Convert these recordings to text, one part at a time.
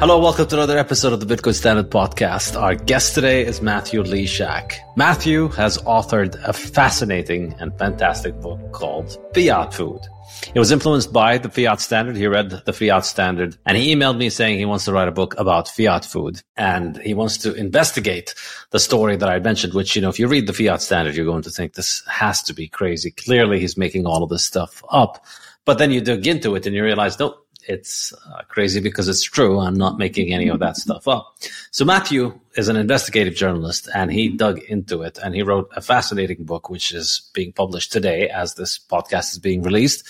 Hello, welcome to another episode of the Bitcoin Standard Podcast. Our guest today is Matthew Lysiak. Matthew has authored a fascinating and fantastic book called Fiat Food. It was influenced by the Fiat Standard. He read the Fiat Standard and he emailed me saying he wants to write a book about Fiat food and he wants to investigate the story that I mentioned, which, you know, if you read the Fiat Standard, you're going to think this has to be crazy. Clearly he's making all of this stuff up. But then you dig into it and you realize, nope, it's uh, crazy because it's true. I'm not making any of that stuff up. So Matthew is an investigative journalist and he dug into it and he wrote a fascinating book, which is being published today as this podcast is being released.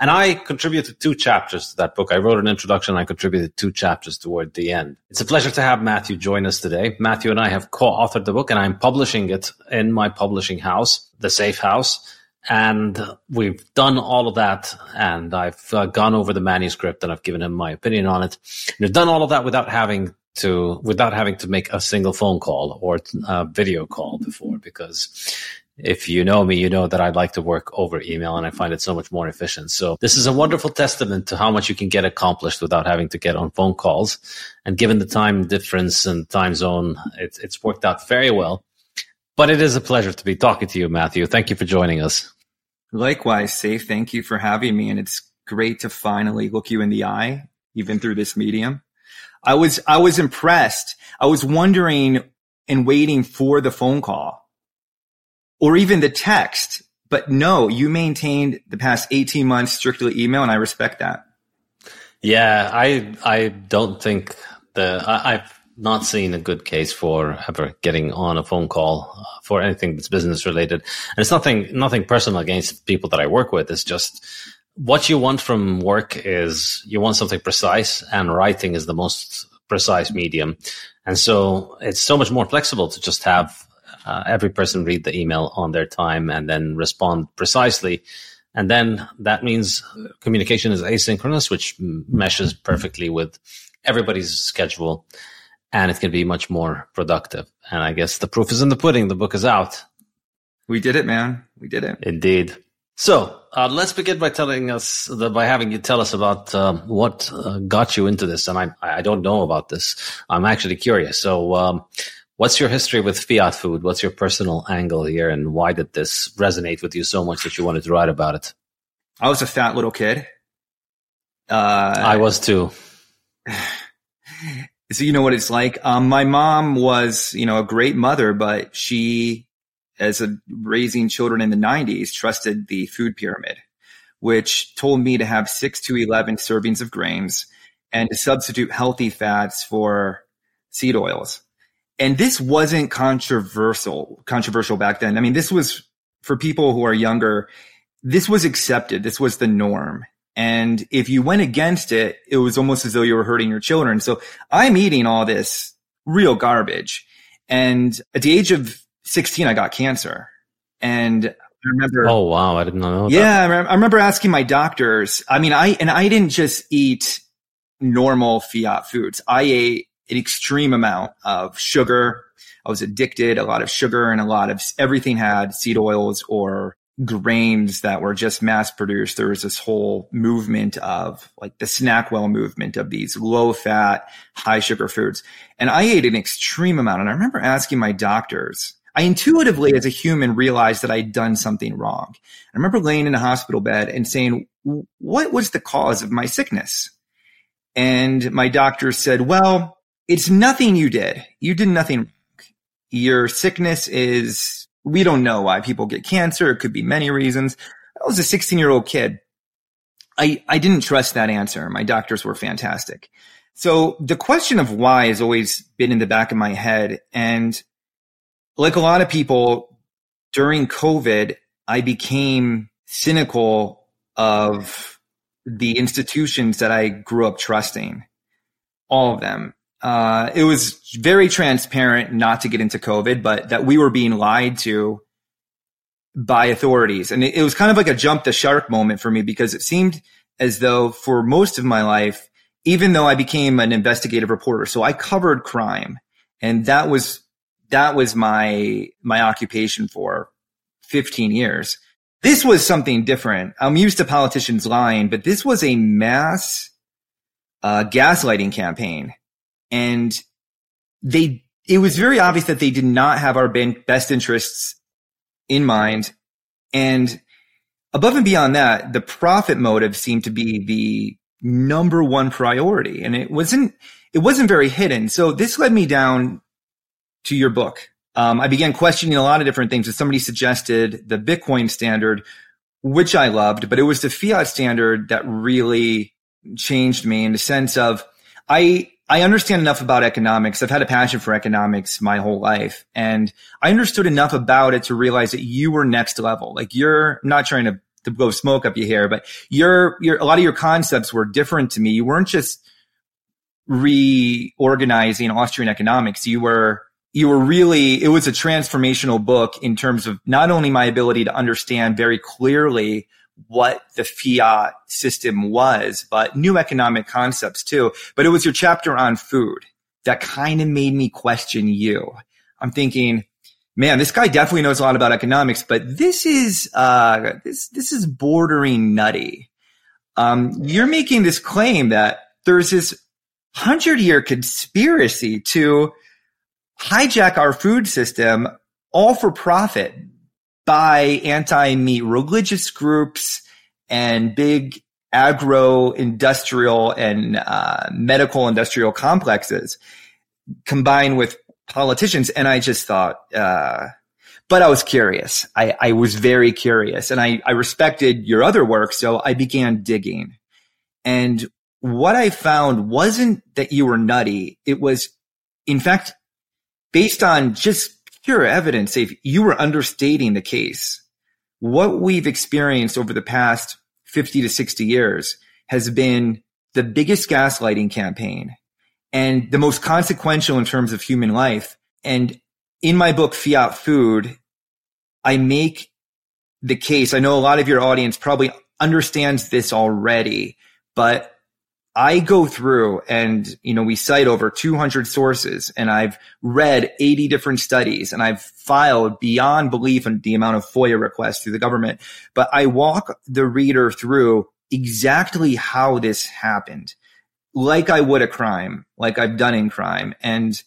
And I contributed two chapters to that book. I wrote an introduction. I contributed two chapters toward the end. It's a pleasure to have Matthew join us today. Matthew and I have co-authored the book and I'm publishing it in my publishing house, the Saif House and we've done all of that and i've uh, gone over the manuscript and i've given him my opinion on it and i've done all of that without having to without having to make a single phone call or a video call before because if you know me, you know that I'd like to work over email and I find it so much more efficient. So this is a wonderful testament to how much you can get accomplished without having to get on phone calls. And given the time difference and time zone, it's, it's worked out very well. But it is a pleasure to be talking to you, Matthew. Thank you for joining us. Likewise, Saif. Thank you for having me. And it's great to finally look you in the eye, even through this medium. I was, I was impressed. I was wondering and waiting for the phone call or even the text. But no, you maintained the past 18 months strictly email and I respect that. Yeah, I, I don't think the, I, I've not seen a good case for ever getting on a phone call for anything that's business related. And it's nothing, nothing personal against people that I work with. It's just what you want from work is you want something precise and writing is the most precise medium. And so it's so much more flexible to just have uh, every person read the email on their time and then respond precisely. And then that means communication is asynchronous, which meshes perfectly with everybody's schedule and it can be much more productive. And I guess the proof is in the pudding. The book is out. We did it, man. We did it. Indeed. So uh, let's begin by telling us the, by having you tell us about um, what uh, got you into this. And I I don't know about this. I'm actually curious. So um, what's your history with fiat food? What's your personal angle here, and why did this resonate with you so much that you wanted to write about it? I was a fat little kid. Uh, I was too. so you know what it's like. Um, my mom was, you know, a great mother, but she, as a raising children in the '90s, trusted the food pyramid, which told me to have six to eleven servings of grains and to substitute healthy fats for seed oils. And this wasn't controversial, controversial back then. I mean, this was for people who are younger. This was accepted. This was the norm. And if you went against it, it was almost as though you were hurting your children. So I'm eating all this real garbage. And at the age of 16, I got cancer. And I remember. Oh, wow. I didn't know. Yeah. That. I remember asking my doctors. I mean, I, and I didn't just eat normal fiat foods. I ate an extreme amount of sugar. I was addicted, a lot of sugar and a lot of everything had seed oils or grains that were just mass produced. There was this whole movement of like the SnackWell movement of these low fat, high sugar foods. And I ate an extreme amount. And I remember asking my doctors, I intuitively as a human realized that I'd done something wrong. I remember laying in a hospital bed and saying, what was the cause of my sickness? And my doctor said, well, it's nothing you did. You did nothing. Your sickness is we don't know why people get cancer. It could be many reasons. I was a 16 year old kid. I, I didn't trust that answer. My doctors were fantastic. So the question of why has always been in the back of my head. And like a lot of people during COVID, I became cynical of the institutions that I grew up trusting, all of them uh, it was very transparent not to get into COVID, but that we were being lied to by authorities. And it, it was kind of like a jump the shark moment for me because it seemed as though for most of my life, even though I became an investigative reporter, so I covered crime and that was, that was my, my occupation for 15 years. This was something different. I'm used to politicians lying, but this was a mass uh, gaslighting campaign and they it was very obvious that they did not have our best interests in mind. And above and beyond that the profit motive seemed to be the number one priority. And it wasn't it wasn't very hidden. So this led me down to your book. Um, i began questioning a lot of different things. And somebody suggested the bitcoin standard which i loved but it was the fiat standard that really changed me in the sense of i I understand enough about economics. I've had a passion for economics my whole life. And I understood enough about it to realize that you were next level. Like you're I'm not trying to, to blow smoke up your hair, but your, your, a lot of your concepts were different to me. You weren't just reorganizing Austrian economics. You were, you were really, it was a transformational book in terms of not only my ability to understand very clearly what the fiat system was, but new economic concepts too. But it was your chapter on food that kind of made me question you. I'm thinking, man, this guy definitely knows a lot about economics, but this is, uh, this, this is bordering nutty. Um, you're making this claim that there's this hundred year conspiracy to hijack our food system all for profit by anti-meat religious groups and big agro industrial and uh, medical industrial complexes combined with politicians. And I just thought, uh, but I was curious. I, I was very curious and I, I respected your other work. So I began digging. And what I found wasn't that you were nutty. It was in fact, based on just pure evidence, if you were understating the case. What we've experienced over the past 50 to 60 years has been the biggest gaslighting campaign and the most consequential in terms of human life. And in my book, Fiat Food, I make the case. I know a lot of your audience probably understands this already, but I go through and, you know, we cite over 200 sources and I've read 80 different studies and I've filed beyond belief in the amount of FOIA requests through the government. But I walk the reader through exactly how this happened, like I would a crime, like I've done in crime. And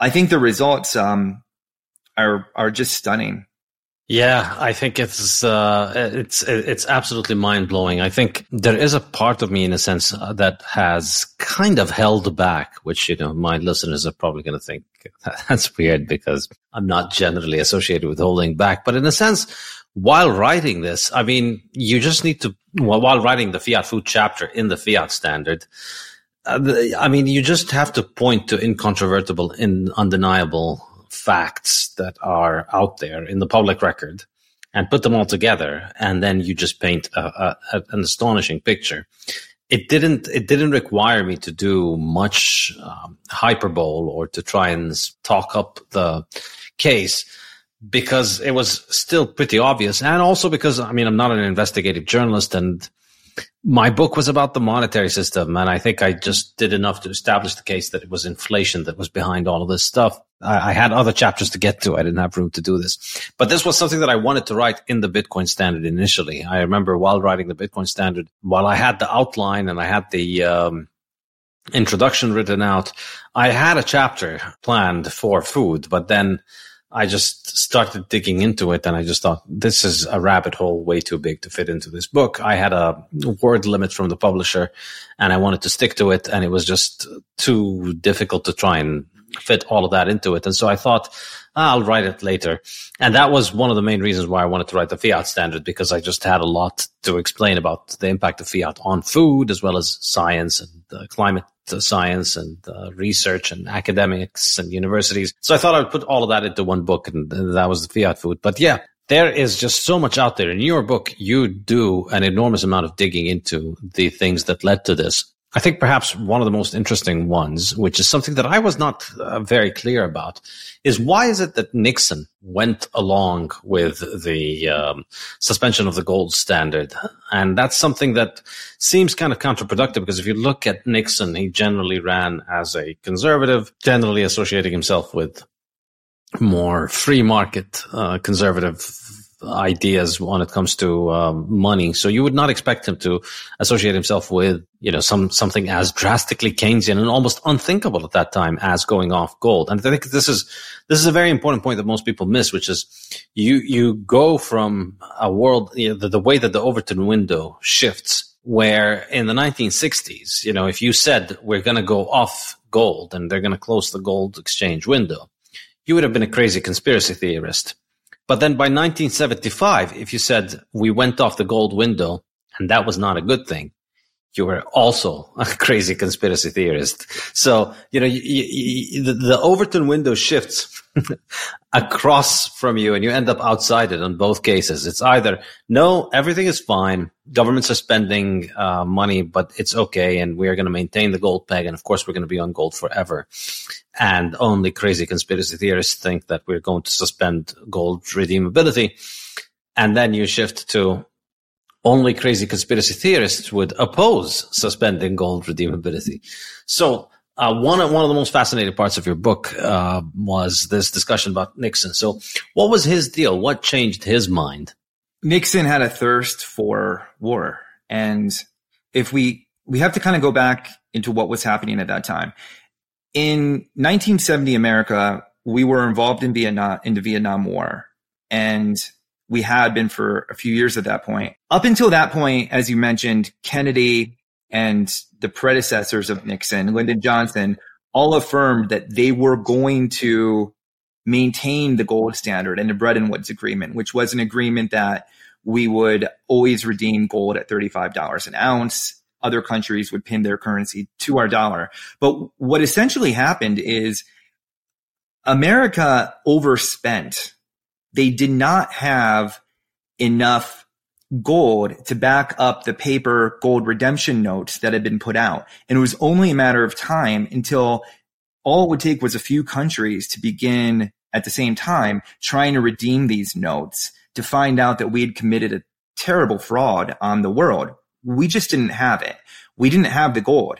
I think the results, um, are, are just stunning. Yeah, I think it's uh, it's it's absolutely mind blowing. I think there is a part of me, in a sense, uh, that has kind of held back, which you know my listeners are probably going to think that's weird because I'm not generally associated with holding back. But in a sense, while writing this, I mean, you just need to while writing the Fiat Food chapter in the Fiat Standard. Uh, I mean, you just have to point to incontrovertible, in undeniable facts that are out there in the public record and put them all together and then you just paint a, a, an astonishing picture. It didn't it didn't require me to do much um, hyperbole or to try and talk up the case because it was still pretty obvious and also because i mean i'm not an investigative journalist and my book was about the monetary system, and I think I just did enough to establish the case that it was inflation that was behind all of this stuff. I, I, had other chapters to get to. I didn't have room to do this, but this was something that I wanted to write in the Bitcoin Standard initially. I remember while writing the Bitcoin Standard, while I had the outline and I had the um, introduction written out, I had a chapter planned for food, but then I just started digging into it and I just thought this is a rabbit hole way too big to fit into this book. I had a word limit from the publisher and I wanted to stick to it and it was just too difficult to try and fit all of that into it. And so I thought, ah, I'll write it later. And that was one of the main reasons why I wanted to write the fiat standard because I just had a lot to explain about the impact of fiat on food as well as science and uh, climate science and research and academics and universities. So I thought I would put all of that into one book and that was the fiat food. But yeah, there is just so much out there. In your book, you do an enormous amount of digging into the things that led to this. I think perhaps one of the most interesting ones, which is something that I was not uh, very clear about, is why is it that Nixon went along with the um, suspension of the gold standard? And that's something that seems kind of counterproductive because if you look at Nixon, he generally ran as a conservative, generally associating himself with more free market uh, conservative ideas when it comes to um, money. So you would not expect him to associate himself with, you know, some something as drastically Keynesian and almost unthinkable at that time as going off gold. And I think this is this is a very important point that most people miss, which is you you go from a world you know, the, the way that the Overton window shifts. Where in the 1960s, you know, if you said we're going to go off gold and they're going to close the gold exchange window, you would have been a crazy conspiracy theorist but then by 1975, if you said we went off the gold window and that was not a good thing, you were also a crazy conspiracy theorist. So, you know, you, you, the, the Overton window shifts across from you and you end up outside it in both cases. It's either, no, everything is fine. Governments are spending uh, money, but it's okay. And we're going to maintain the gold peg. And of course, we're going to be on gold forever. And only crazy conspiracy theorists think that we're going to suspend gold redeemability. And then you shift to only crazy conspiracy theorists would oppose suspending gold redeemability. So uh, one of one of the most fascinating parts of your book uh, was this discussion about Nixon. So, what was his deal? What changed his mind? Nixon had a thirst for war, and if we we have to kind of go back into what was happening at that time. In 1970 America, we were involved in Vietnam in the Vietnam War, and we had been for a few years at that point. Up until that point, as you mentioned, Kennedy and the predecessors of Nixon, Lyndon Johnson, all affirmed that they were going to maintain the gold standard and the Bretton Woods agreement, which was an agreement that we would always redeem gold at $35 an ounce. other countries would pin their currency to our dollar. But what essentially happened is America overspent. They did not have enough gold to back up the paper gold redemption notes that had been put out. And it was only a matter of time until all it would take was a few countries to begin at the same time trying to redeem these notes to find out that we had committed a terrible fraud on the world. We just didn't have it. We didn't have the gold.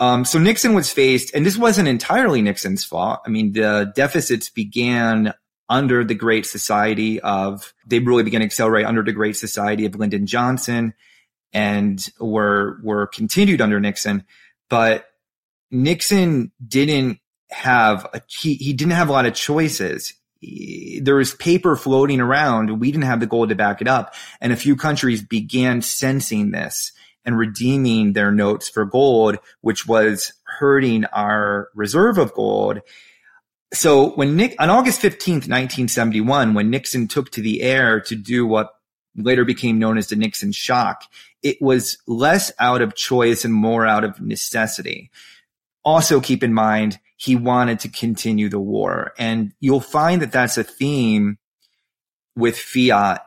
Um, so Nixon was faced, and this wasn't entirely Nixon's fault. I mean, the deficits began under the Great Society of, they really began to accelerate under the Great Society of Lyndon Johnson and were, were continued under Nixon. But Nixon didn't have, a, he, he didn't have a lot of choices there was paper floating around. We didn't have the gold to back it up. And a few countries began sensing this and redeeming their notes for gold, which was hurting our reserve of gold. So when Nick, on August 15th, 1971, when Nixon took to the air to do what later became known as the Nixon shock, it was less out of choice and more out of necessity. Also keep in mind, he wanted to continue the war. And you'll find that that's a theme with fiat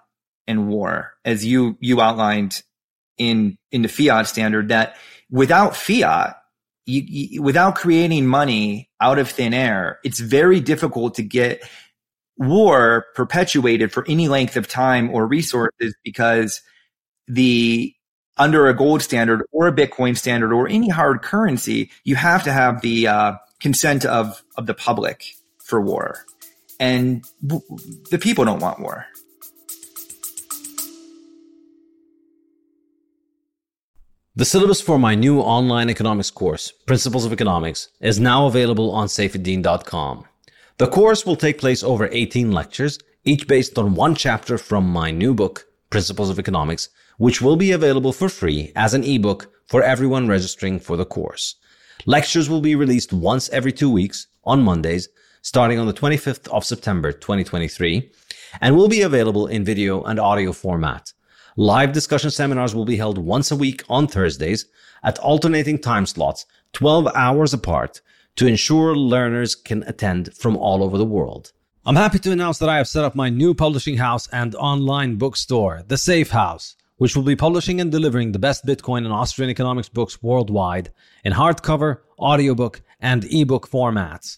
and war, as you, you outlined in, in the fiat standard that without fiat, you, you, without creating money out of thin air, it's very difficult to get war perpetuated for any length of time or resources because the under a gold standard or a Bitcoin standard or any hard currency, you have to have the uh, consent of of the public for war, and the people don't want war. The syllabus for my new online economics course, Principles of Economics, is now available on saifedean.com. The course will take place over 18 lectures, each based on one chapter from my new book, Principles of Economics, which will be available for free as an ebook for everyone registering for the course. Lectures will be released once every two weeks on Mondays, starting on the 25th of September 2023, and will be available in video and audio format. Live discussion seminars will be held once a week on Thursdays at alternating time slots, 12 hours apart, to ensure learners can attend from all over the world. I'm happy to announce that I have set up my new publishing house and online bookstore, The Saif House which will be publishing and delivering the best Bitcoin and Austrian economics books worldwide in hardcover, audiobook, and ebook formats.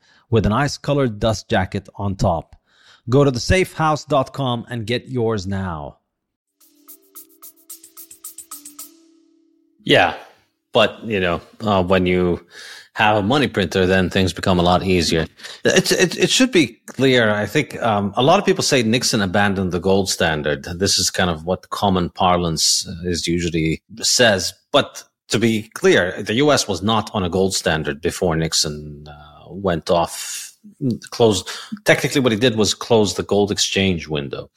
with an ice colored dust jacket on top. Go to thesaifhouse.com and get yours now. Yeah, but you know, uh, when you have a money printer, then things become a lot easier. It, it, it should be clear. I think um, a lot of people say Nixon abandoned the gold standard. This is kind of what common parlance uh, is usually says. But to be clear, the U.S. was not on a gold standard before Nixon uh, went off, closed. Technically, what he did was close the gold exchange window.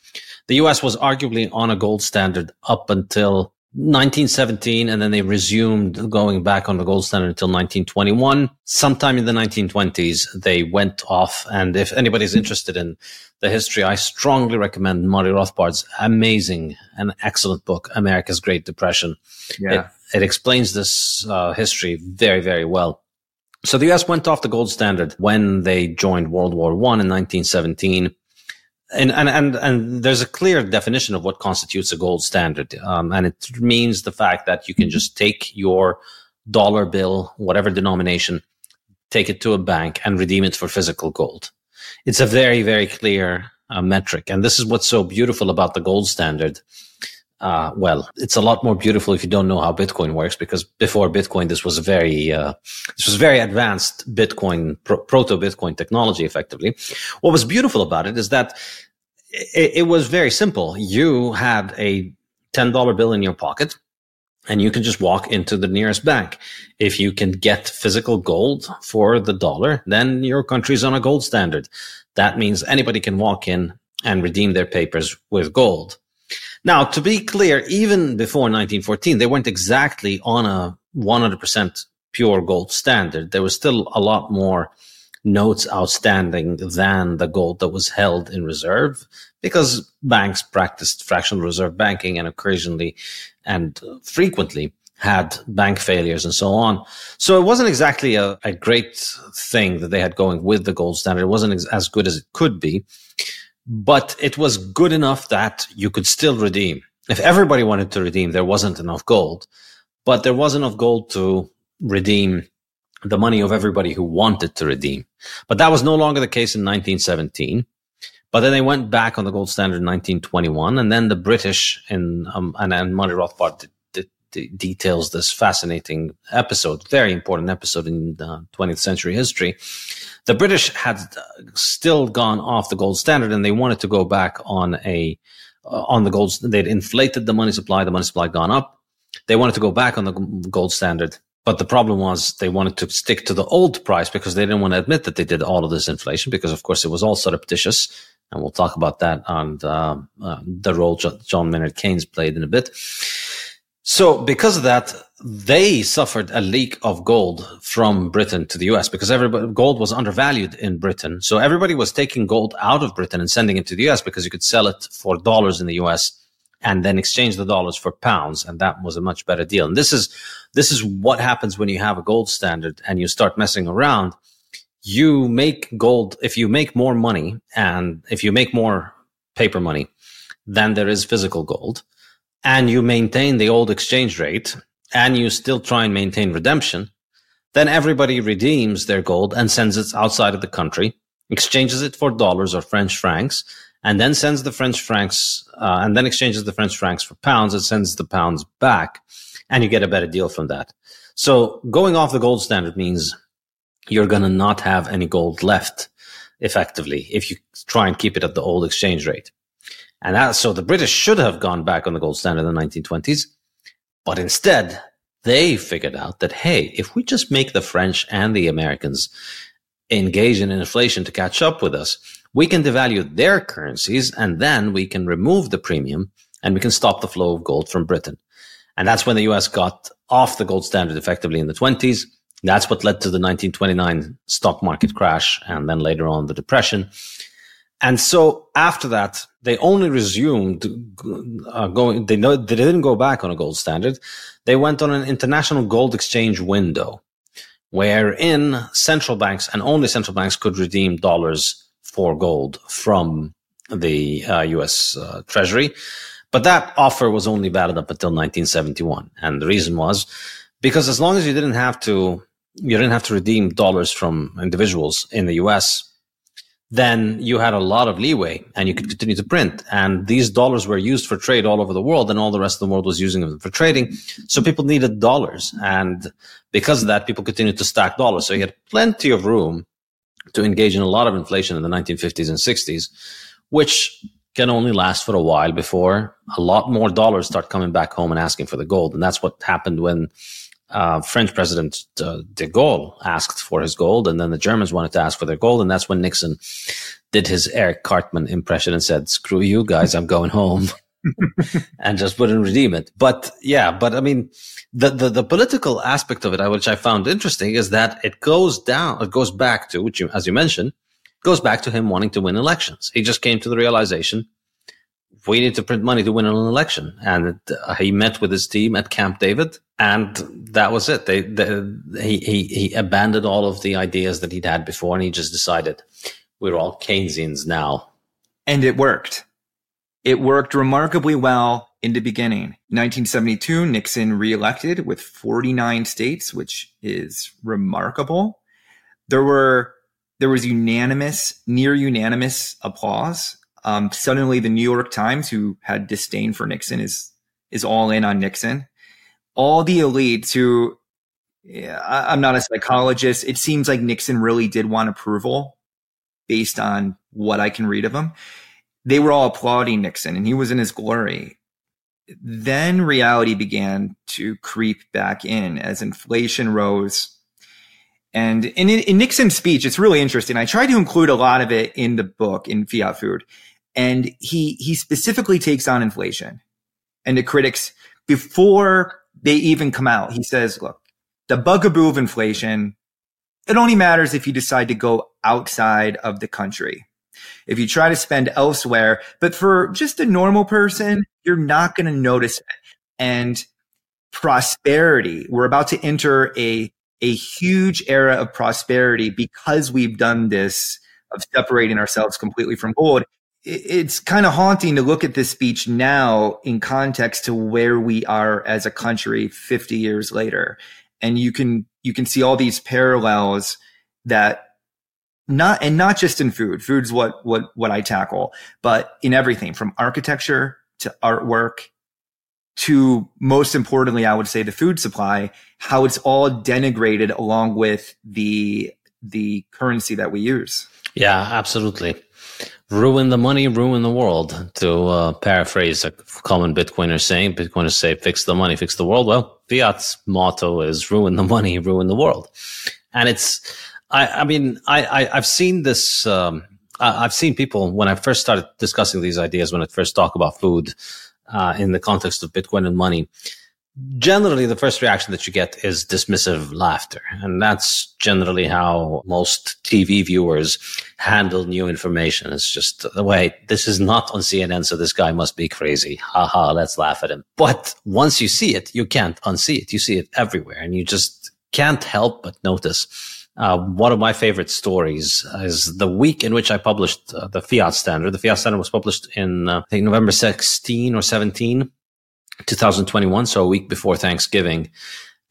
The U.S. was arguably on a gold standard up until 1917, and then they resumed going back on the gold standard until 1921. Sometime in the 1920s, they went off. And if anybody's interested in the history, I strongly recommend Murray Rothbard's amazing and excellent book, America's Great Depression. Yeah. It, it explains this uh, history very, very well. So the US went off the gold standard when they joined World War One in 1917 and, and and and there's a clear definition of what constitutes a gold standard, um, and it means the fact that you can just take your dollar bill, whatever denomination, take it to a bank and redeem it for physical gold. It's a very very clear uh, metric, and this is what's so beautiful about the gold standard. Uh, well, it's a lot more beautiful if you don't know how Bitcoin works, because before Bitcoin, this was very uh, this was very advanced Bitcoin pro- proto Bitcoin technology. Effectively, what was beautiful about it is that it, it was very simple. You had a $10 bill in your pocket and you can just walk into the nearest bank. If you can get physical gold for the dollar, then your country's on a gold standard. That means anybody can walk in and redeem their papers with gold. Now, to be clear, even before 1914, they weren't exactly on a 100% pure gold standard. There was still a lot more notes outstanding than the gold that was held in reserve because banks practiced fractional reserve banking and occasionally and frequently had bank failures and so on. So it wasn't exactly a, a great thing that they had going with the gold standard. It wasn't as good as it could be, but it was good enough that you could still redeem. If everybody wanted to redeem, there wasn't enough gold, but there was enough gold to redeem the money of everybody who wanted to redeem. But that was no longer the case in 1917. But then they went back on the gold standard in 1921, and then the British in um, and, and Murray Rothbard d- d- details this fascinating episode, very important episode in uh, 20th century history. The British had still gone off the gold standard, and they wanted to go back on a uh, on the gold. They'd inflated the money supply. The money supply gone up. They wanted to go back on the gold standard but the problem was they wanted to stick to the old price because they didn't want to admit that they did all of this inflation because, of course, it was all surreptitious. And we'll talk about that on uh, uh, the role John Maynard Keynes played in a bit. So because of that, they suffered a leak of gold from Britain to the US because everybody, gold was undervalued in Britain. So everybody was taking gold out of Britain and sending it to the US because you could sell it for dollars in the US and then exchange the dollars for pounds. And that was a much better deal. And this is, this is what happens when you have a gold standard and you start messing around. You make gold, if you make more money and if you make more paper money than there is physical gold and you maintain the old exchange rate and you still try and maintain redemption, then everybody redeems their gold and sends it outside of the country, exchanges it for dollars or French francs, and then sends the French francs uh, and then exchanges the French francs for pounds. It sends the pounds back and you get a better deal from that. So going off the gold standard means you're going to not have any gold left effectively if you try and keep it at the old exchange rate. And that, so the British should have gone back on the gold standard in the 1920s, but instead they figured out that, hey, if we just make the French and the Americans engage in inflation to catch up with us, we can devalue their currencies and then we can remove the premium and we can stop the flow of gold from Britain. And that's when the US got off the gold standard effectively in the 20s. That's what led to the 1929 stock market crash and then later on the depression. And so after that, they only resumed uh, going, they, know, they didn't go back on a gold standard. They went on an international gold exchange window wherein central banks and only central banks could redeem dollars for gold from the uh, US uh, Treasury. But that offer was only valid up until 1971. And the reason was because as long as you didn't have to, you didn't have to redeem dollars from individuals in the US, then you had a lot of leeway and you could continue to print. And these dollars were used for trade all over the world and all the rest of the world was using them for trading. So people needed dollars. And because of that, people continued to stack dollars. So you had plenty of room to engage in a lot of inflation in the 1950s and 60s, which can only last for a while before a lot more dollars start coming back home and asking for the gold. And that's what happened when uh, French President de Gaulle asked for his gold, and then the Germans wanted to ask for their gold, and that's when Nixon did his Eric Cartman impression and said, "Screw you guys, I'm going home." and just wouldn't redeem it. But yeah, but I mean, the, the, the political aspect of it, which I found interesting, is that it goes down, it goes back to, which you, as you mentioned, goes back to him wanting to win elections. He just came to the realization we need to print money to win an election, and uh, he met with his team at Camp David, and that was it. They, they he, he he abandoned all of the ideas that he'd had before, and he just decided we're all Keynesians now, and it worked. It worked remarkably well in the beginning. 1972, Nixon reelected with 49 states, which is remarkable. There were there was unanimous, near unanimous applause. Um, suddenly, the New York Times, who had disdain for Nixon, is is all in on Nixon. All the elites who yeah, I, I'm not a psychologist. It seems like Nixon really did want approval based on what I can read of him they were all applauding Nixon and he was in his glory. then reality began to creep back in as inflation rose. And in, in Nixon's speech, it's really interesting. I tried to include a lot of it in the book in Fiat Food. And he, he specifically takes on inflation and the critics before they even come out. He says, look, the bugaboo of inflation, it only matters if you decide to go outside of the country. If you try to spend elsewhere, but for just a normal person, you're not going to notice it. And prosperity, we're about to enter a, a huge era of prosperity because we've done this of separating ourselves completely from gold. It's kind of haunting to look at this speech now in context to where we are as a country 50 years later. And you can, you can see all these parallels that not and not just in food. Food's what what what i tackle but in everything from architecture to artwork to most importantly i would say the food supply how it's all denigrated along with the the currency that we use. Yeah absolutely ruin the money ruin the world to uh, paraphrase a common bitcoiner saying bitcoiners say fix the money fix the world well fiat's motto is ruin the money ruin the world and it's I, I mean, I, I, have seen this. Um, I, have seen people when I first started discussing these ideas, when I first talk about food uh, in the context of Bitcoin and money. Generally, the first reaction that you get is dismissive laughter. And that's generally how most TV viewers handle new information. It's just, the way this is not on CNN, so this guy must be crazy. Haha, let's laugh at him. But once you see it, you can't unsee it. You see it everywhere and you just can't help but notice uh, one of my favorite stories is the week in which I published uh, the Fiat Standard. The Fiat Standard was published in, uh, I think, November 16 or 17, 2021, so a week before Thanksgiving.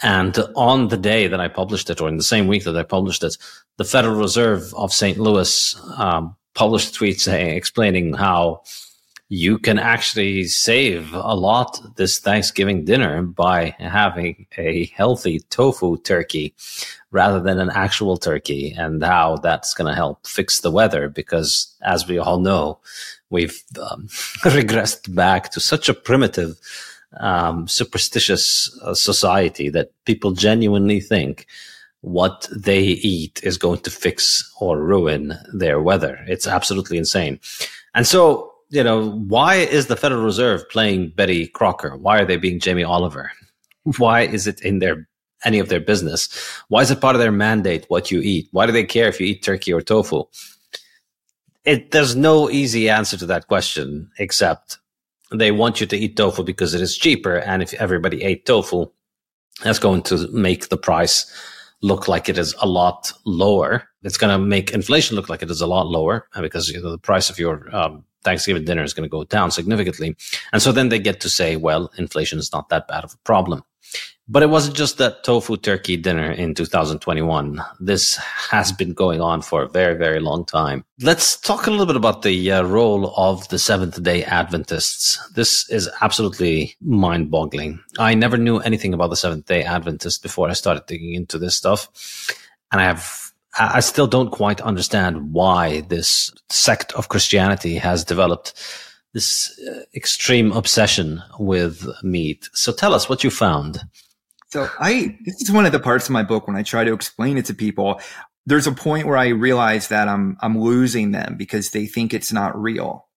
And on the day that I published it, or in the same week that I published it, the Federal Reserve of St. Louis um, published a tweet saying, explaining how you can actually save a lot this Thanksgiving dinner by having a healthy tofu turkey rather than an actual turkey and how that's going to help fix the weather because as we all know we've um, regressed back to such a primitive um, superstitious uh, society that people genuinely think what they eat is going to fix or ruin their weather. It's absolutely insane. And so you know, why is the Federal Reserve playing Betty Crocker? Why are they being Jamie Oliver? Why is it in their any of their business? Why is it part of their mandate what you eat? Why do they care if you eat turkey or tofu? It, there's no easy answer to that question except they want you to eat tofu because it is cheaper. And if everybody ate tofu, that's going to make the price look like it is a lot lower. It's going to make inflation look like it is a lot lower because you know, the price of your um, Thanksgiving dinner is going to go down significantly. And so then they get to say, well, inflation is not that bad of a problem. But it wasn't just that tofu turkey dinner in 2021. This has been going on for a very, very long time. Let's talk a little bit about the uh, role of the Seventh day Adventists. This is absolutely mind boggling. I never knew anything about the Seventh day Adventists before I started digging into this stuff. And I have I still don't quite understand why this sect of Christianity has developed this uh, extreme obsession with meat. So tell us what you found. So I, this is one of the parts of my book when I try to explain it to people. There's a point where I realize that I'm, I'm losing them because they think it's not real.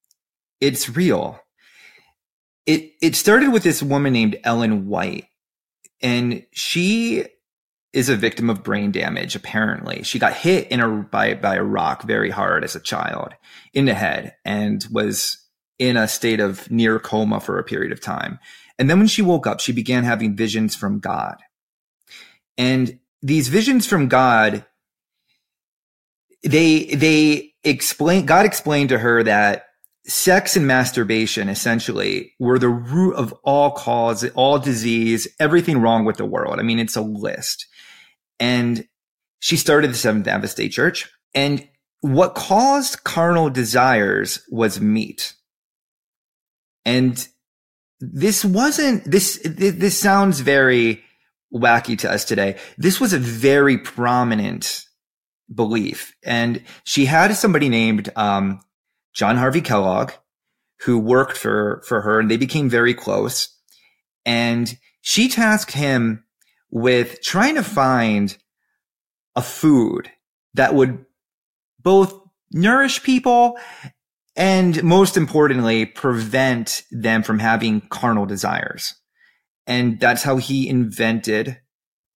It's real. It, it started with this woman named Ellen White and she is a victim of brain damage. Apparently, she got hit in a by by a rock very hard as a child in the head and was in a state of near coma for a period of time. And then when she woke up, she began having visions from God. And these visions from God, they they explain God explained to her that sex and masturbation essentially were the root of all cause, all disease, everything wrong with the world. I mean, it's a list. And she started the Seventh Adventist Day Church. And what caused carnal desires was meat. And this wasn't, this, this sounds very wacky to us today. This was a very prominent belief. And she had somebody named, um, John Harvey Kellogg, who worked for, for her and they became very close. And she tasked him with trying to find a food that would both nourish people and most importantly, prevent them from having carnal desires. And that's how he invented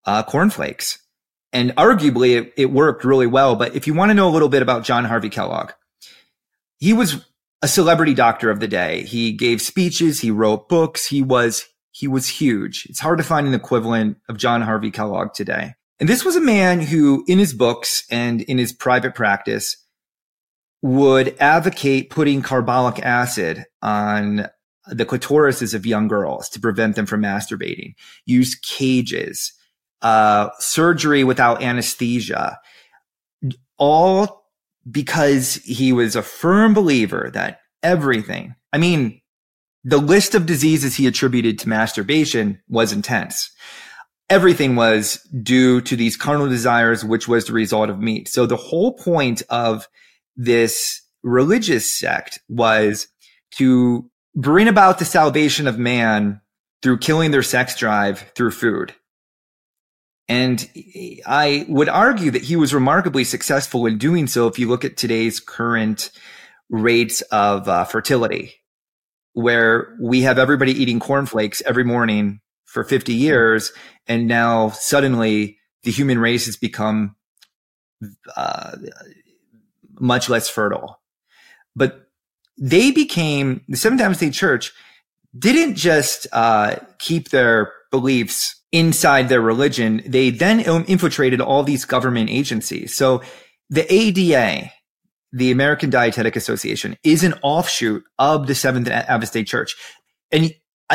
uh, cornflakes. And arguably it, it worked really well. But if you want to know a little bit about John Harvey Kellogg, he was a celebrity doctor of the day. He gave speeches. He wrote books. He was, he was huge. It's hard to find an equivalent of John Harvey Kellogg today. And this was a man who in his books and in his private practice would advocate putting carbolic acid on the clitorises of young girls to prevent them from masturbating, use cages, uh, surgery without anesthesia, all because he was a firm believer that everything, I mean, the list of diseases he attributed to masturbation was intense. Everything was due to these carnal desires, which was the result of meat. So the whole point of this religious sect was to bring about the salvation of man through killing their sex drive through food. And I would argue that he was remarkably successful in doing so if you look at today's current rates of uh, fertility, where we have everybody eating cornflakes every morning for 50 years. And now suddenly the human race has become uh, much less fertile. But they became, the Seventh Adventist Church didn't just uh, keep their beliefs inside their religion, they then infiltrated all these government agencies. So the ADA, the American Dietetic Association, is an offshoot of the Seventh Adventist Church. And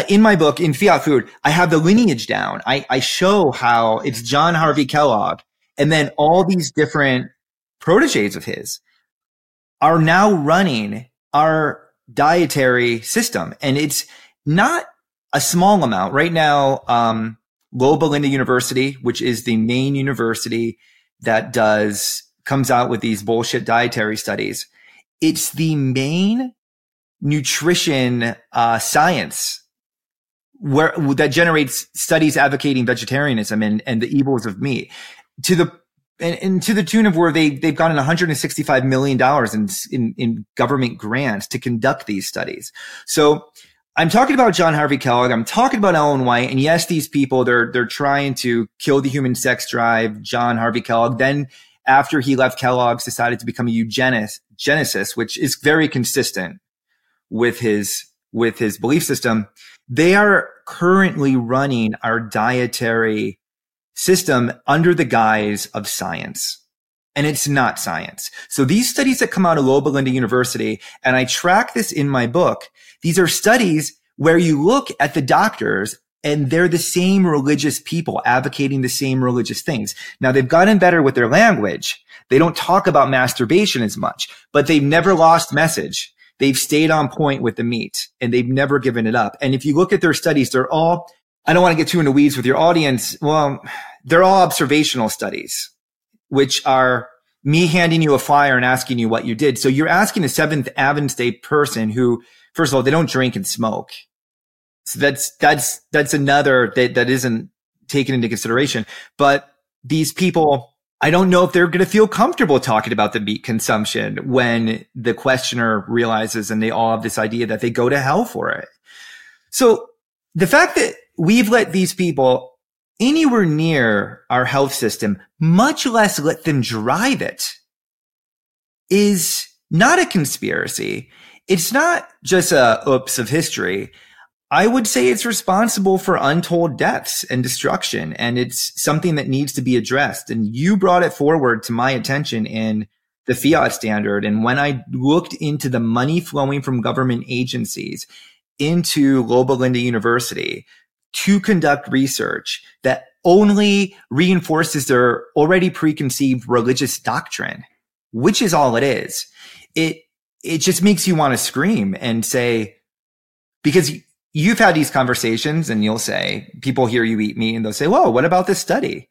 in my book, in Fiat Food, I have the lineage down. I, I show how it's John Harvey Kellogg and then all these different proteges of his are now running our dietary system. And it's not a small amount. Right now, um, Loma Linda University, which is the main university that does, comes out with these bullshit dietary studies. It's the main nutrition, uh, science where that generates studies advocating vegetarianism and, and the evils of meat to the and, and, to the tune of where they they've gotten 165 million dollars in, in in government grants to conduct these studies. So I'm talking about John Harvey Kellogg. I'm talking about Ellen White. And yes, these people, they're, they're trying to kill the human sex drive. John Harvey Kellogg. Then after he left Kellogg's decided to become a eugenist, genesis, which is very consistent with his, with his belief system. They are currently running our dietary system under the guise of science. And it's not science. So these studies that come out of Loma Linda University, and I track this in my book, these are studies where you look at the doctors and they're the same religious people advocating the same religious things. Now they've gotten better with their language. They don't talk about masturbation as much, but they've never lost message. They've stayed on point with the meat and they've never given it up. And if you look at their studies, they're all, I don't want to get too into weeds with your audience. Well, they're all observational studies, which are me handing you a flyer and asking you what you did. So you're asking a Seventh Adventist person who first of all, they don't drink and smoke. So that's, that's, that's another that, that isn't taken into consideration. But these people, I don't know if they're going to feel comfortable talking about the meat consumption when the questioner realizes and they all have this idea that they go to hell for it. So the fact that we've let these people anywhere near our health system, much less let them drive it, is not a conspiracy it's not just a oops of history. I would say it's responsible for untold deaths and destruction. And it's something that needs to be addressed. And you brought it forward to my attention in the fiat standard. And when I looked into the money flowing from government agencies into Loma Linda University to conduct research that only reinforces their already preconceived religious doctrine, which is all it is. It it just makes you want to scream and say, because you've had these conversations and you'll say, people hear you eat meat and they'll say, whoa, what about this study?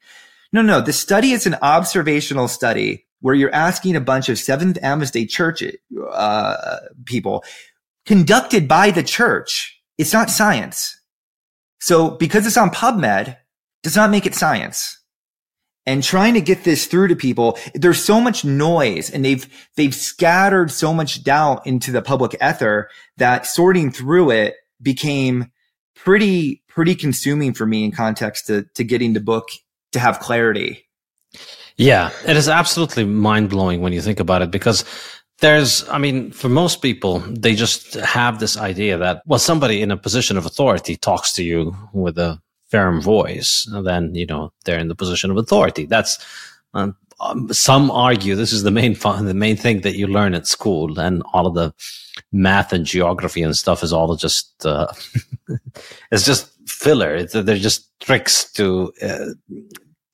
No, no, the study is an observational study where you're asking a bunch of Seventh Adventist Church uh, people, conducted by the church. It's not science. So because it's on PubMed does not make it science. And trying to get this through to people, there's so much noise and they've, they've scattered so much doubt into the public ether that sorting through it became pretty, pretty consuming for me in context to, to getting the book to have clarity. Yeah, it is absolutely mind blowing when you think about it because there's, I mean, for most people, they just have this idea that, well, somebody in a position of authority talks to you with a firm voice, then, you know, they're in the position of authority. That's, um, um, some argue this is the main fun, the main thing that you learn at school and all of the math and geography and stuff is all just, uh, it's just filler. It's, they're just tricks to, uh,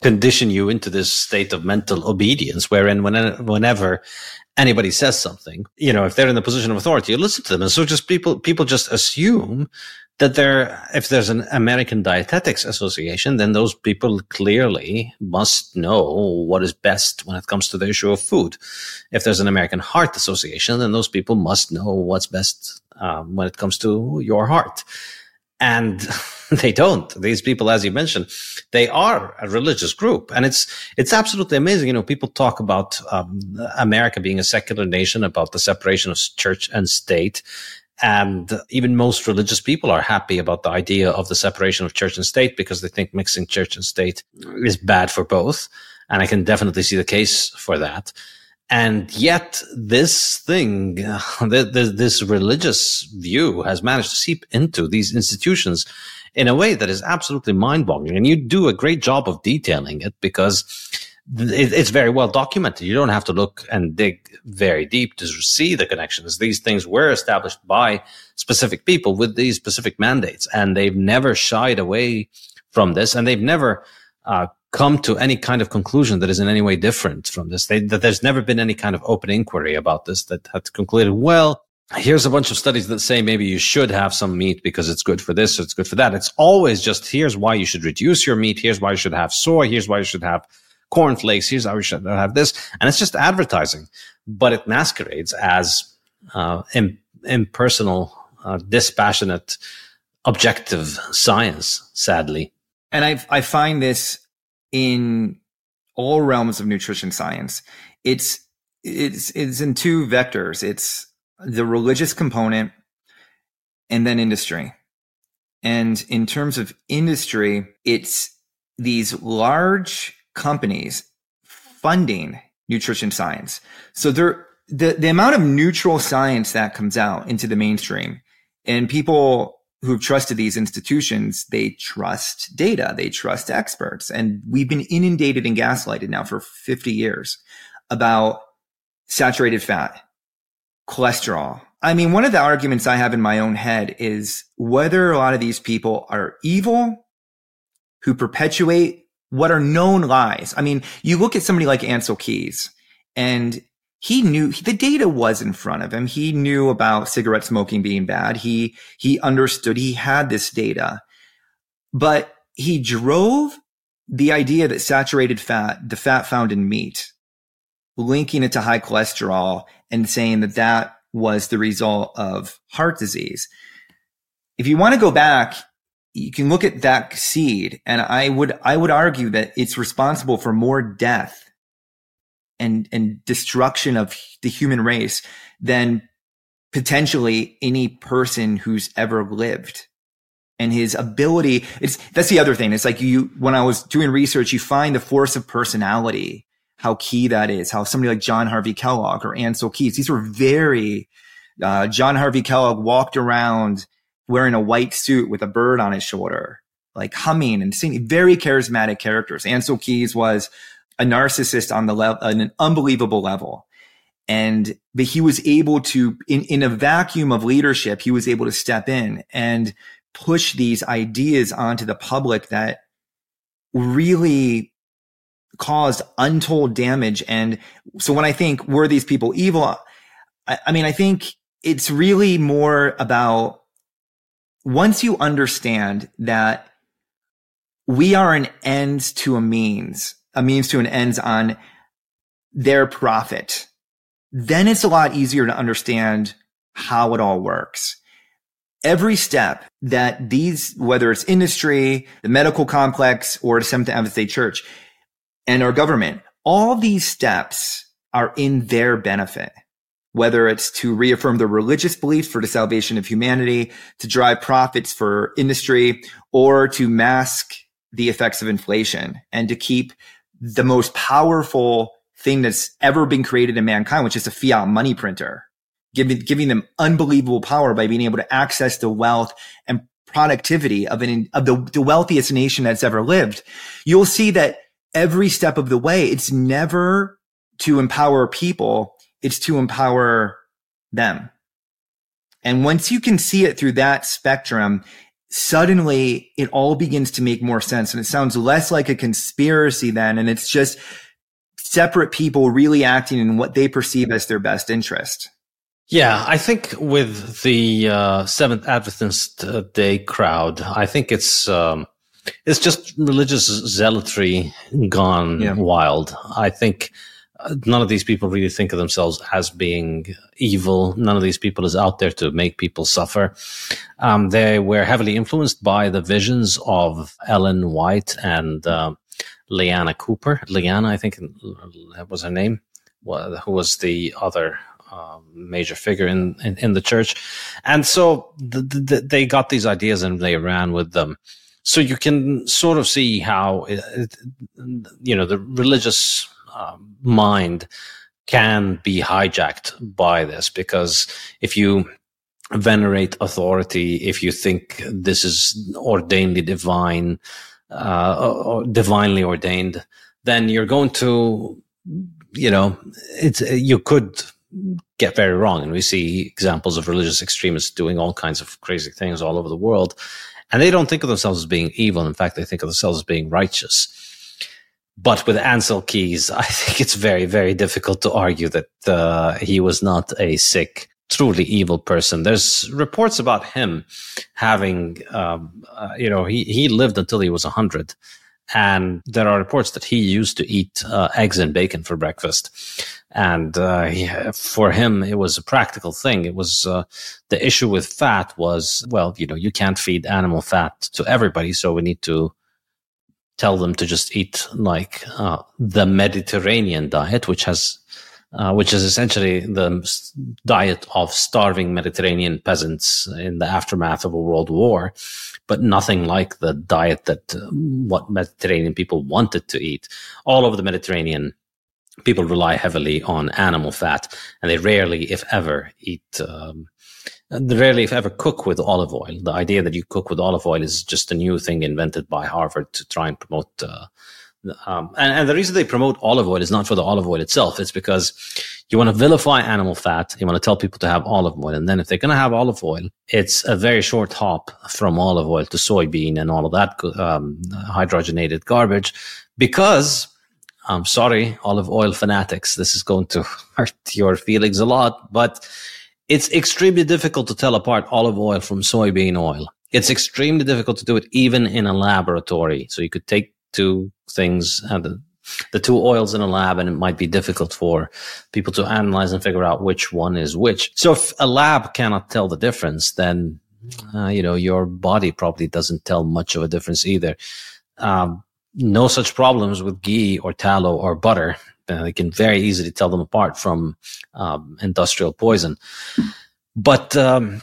condition you into this state of mental obedience wherein whenever anybody says something, you know, if they're in the position of authority, you listen to them. And so just people, people just assume that there, if there's an American Dietetics Association, then those people clearly must know what is best when it comes to the issue of food. If there's an American Heart Association, then those people must know what's best um, when it comes to your heart. And they don't. These people, as you mentioned, they are a religious group, and it's it's absolutely amazing. You know, people talk about um, America being a secular nation, about the separation of church and state, and even most religious people are happy about the idea of the separation of church and state because they think mixing church and state is bad for both. And I can definitely see the case for that. And yet this thing, this religious view has managed to seep into these institutions in a way that is absolutely mind boggling. And you do a great job of detailing it because it's very well documented. You don't have to look and dig very deep to see the connections. These things were established by specific people with these specific mandates, and they've never shied away from this, and they've never uh, come to any kind of conclusion that is in any way different from this. They, that there's never been any kind of open inquiry about this that had concluded, well, here's a bunch of studies that say maybe you should have some meat because it's good for this it's good for that. It's always just here's why you should reduce your meat. Here's why you should have soy. Here's why you should have cornflakes. Here's how you should have this. And it's just advertising, but it masquerades as uh, impersonal, uh, dispassionate, objective science, sadly. And I, I find this in all realms of nutrition science. It's, it's, it's in two vectors. It's the religious component and then industry. And in terms of industry, it's these large companies funding nutrition science. So there, the, the amount of neutral science that comes out into the mainstream and people who've trusted these institutions, they trust data, they trust experts. And we've been inundated and gaslighted now for 50 years about saturated fat, cholesterol. I mean, one of the arguments I have in my own head is whether a lot of these people are evil who perpetuate what are known lies. I mean, you look at somebody like Ancel Keys and he knew the data was in front of him. He knew about cigarette smoking being bad. He, he understood he had this data, but he drove the idea that saturated fat, the fat found in meat, linking it to high cholesterol and saying that that was the result of heart disease. If you want to go back you can look at that seed and I would, I would argue that it's responsible for more death and, and destruction of the human race than potentially any person who's ever lived. And his ability, it's, that's the other thing. It's like you, when I was doing research, you find the force of personality, how key that is, how somebody like John Harvey Kellogg or Ancel Keys, these were very, uh, John Harvey Kellogg walked around wearing a white suit with a bird on his shoulder, like humming and singing. Very charismatic characters. Ancel Keys was a narcissist on the level, an unbelievable level. And, but he was able to, in, in a vacuum of leadership, he was able to step in and push these ideas onto the public that really caused untold damage. And so when I think were these people evil, I, I mean, I think it's really more about once you understand that we are an end to a means, a means to an ends on their profit, then it's a lot easier to understand how it all works. Every step that these, whether it's industry, the medical complex, or the Seventh Adventist Church and our government, all these steps are in their benefit whether it's to reaffirm the religious beliefs for the salvation of humanity, to drive profits for industry, or to mask the effects of inflation and to keep the most powerful thing that's ever been created in mankind, which is a fiat money printer, giving, giving them unbelievable power by being able to access the wealth and productivity of an, of the, the wealthiest nation that's ever lived. You'll see that every step of the way, it's never to empower people it's to empower them. And once you can see it through that spectrum, suddenly it all begins to make more sense. And it sounds less like a conspiracy then. And it's just separate people really acting in what they perceive as their best interest. Yeah, I think with the uh, Seventh Adventist uh, Day crowd, I think it's um, it's just religious zealotry gone yeah. wild. I think none of these people really think of themselves as being evil. None of these people is out there to make people suffer. Um, they were heavily influenced by the visions of Ellen White and uh, Lenna Cooper. Lenna, I think that was her name, who was the other uh, major figure in, in, in, the church. And so the, the, they got these ideas and they ran with them. So you can sort of see how, it, you know, the religious um, mind can be hijacked by this because if you venerate authority, if you think this is ordainedly divine, uh, or divinely ordained, then you're going to, you know, it's, you could get very wrong. And we see examples of religious extremists doing all kinds of crazy things all over the world. And they don't think of themselves as being evil. In fact, they think of themselves as being righteous. But with Ancel Keys, I think it's very, very difficult to argue that uh, he was not a sick, truly evil person. There's reports about him having, um, uh, you know, he, he lived until he was 100. And there are reports that he used to eat uh, eggs and bacon for breakfast. And uh, he, for him, it was a practical thing. It was uh, the issue with fat was, well, you know, you can't feed animal fat to everybody. So we need to tell them to just eat like uh, the Mediterranean diet, which has uh, which is essentially the diet of starving Mediterranean peasants in the aftermath of a world war, but nothing like the diet that uh, what Mediterranean people wanted to eat. All over the Mediterranean, people rely heavily on animal fat, and they rarely, if ever, eat um, rarely, if ever, cook with olive oil. The idea that you cook with olive oil is just a new thing invented by Harvard to try and promote. Uh, um, and, and, the reason they promote olive oil is not for the olive oil itself. It's because you want to vilify animal fat. You want to tell people to have olive oil. And then if they're going to have olive oil, it's a very short hop from olive oil to soybean and all of that um, hydrogenated garbage because I'm sorry, olive oil fanatics. This is going to hurt your feelings a lot, but it's extremely difficult to tell apart olive oil from soybean oil. It's extremely difficult to do it even in a laboratory. So you could take two things and the, the two oils in a lab and it might be difficult for people to analyze and figure out which one is which. So if a lab cannot tell the difference, then, uh, you know, your body probably doesn't tell much of a difference either. Um, no such problems with ghee or tallow or butter uh, they can very easily tell them apart from um, industrial poison. But um,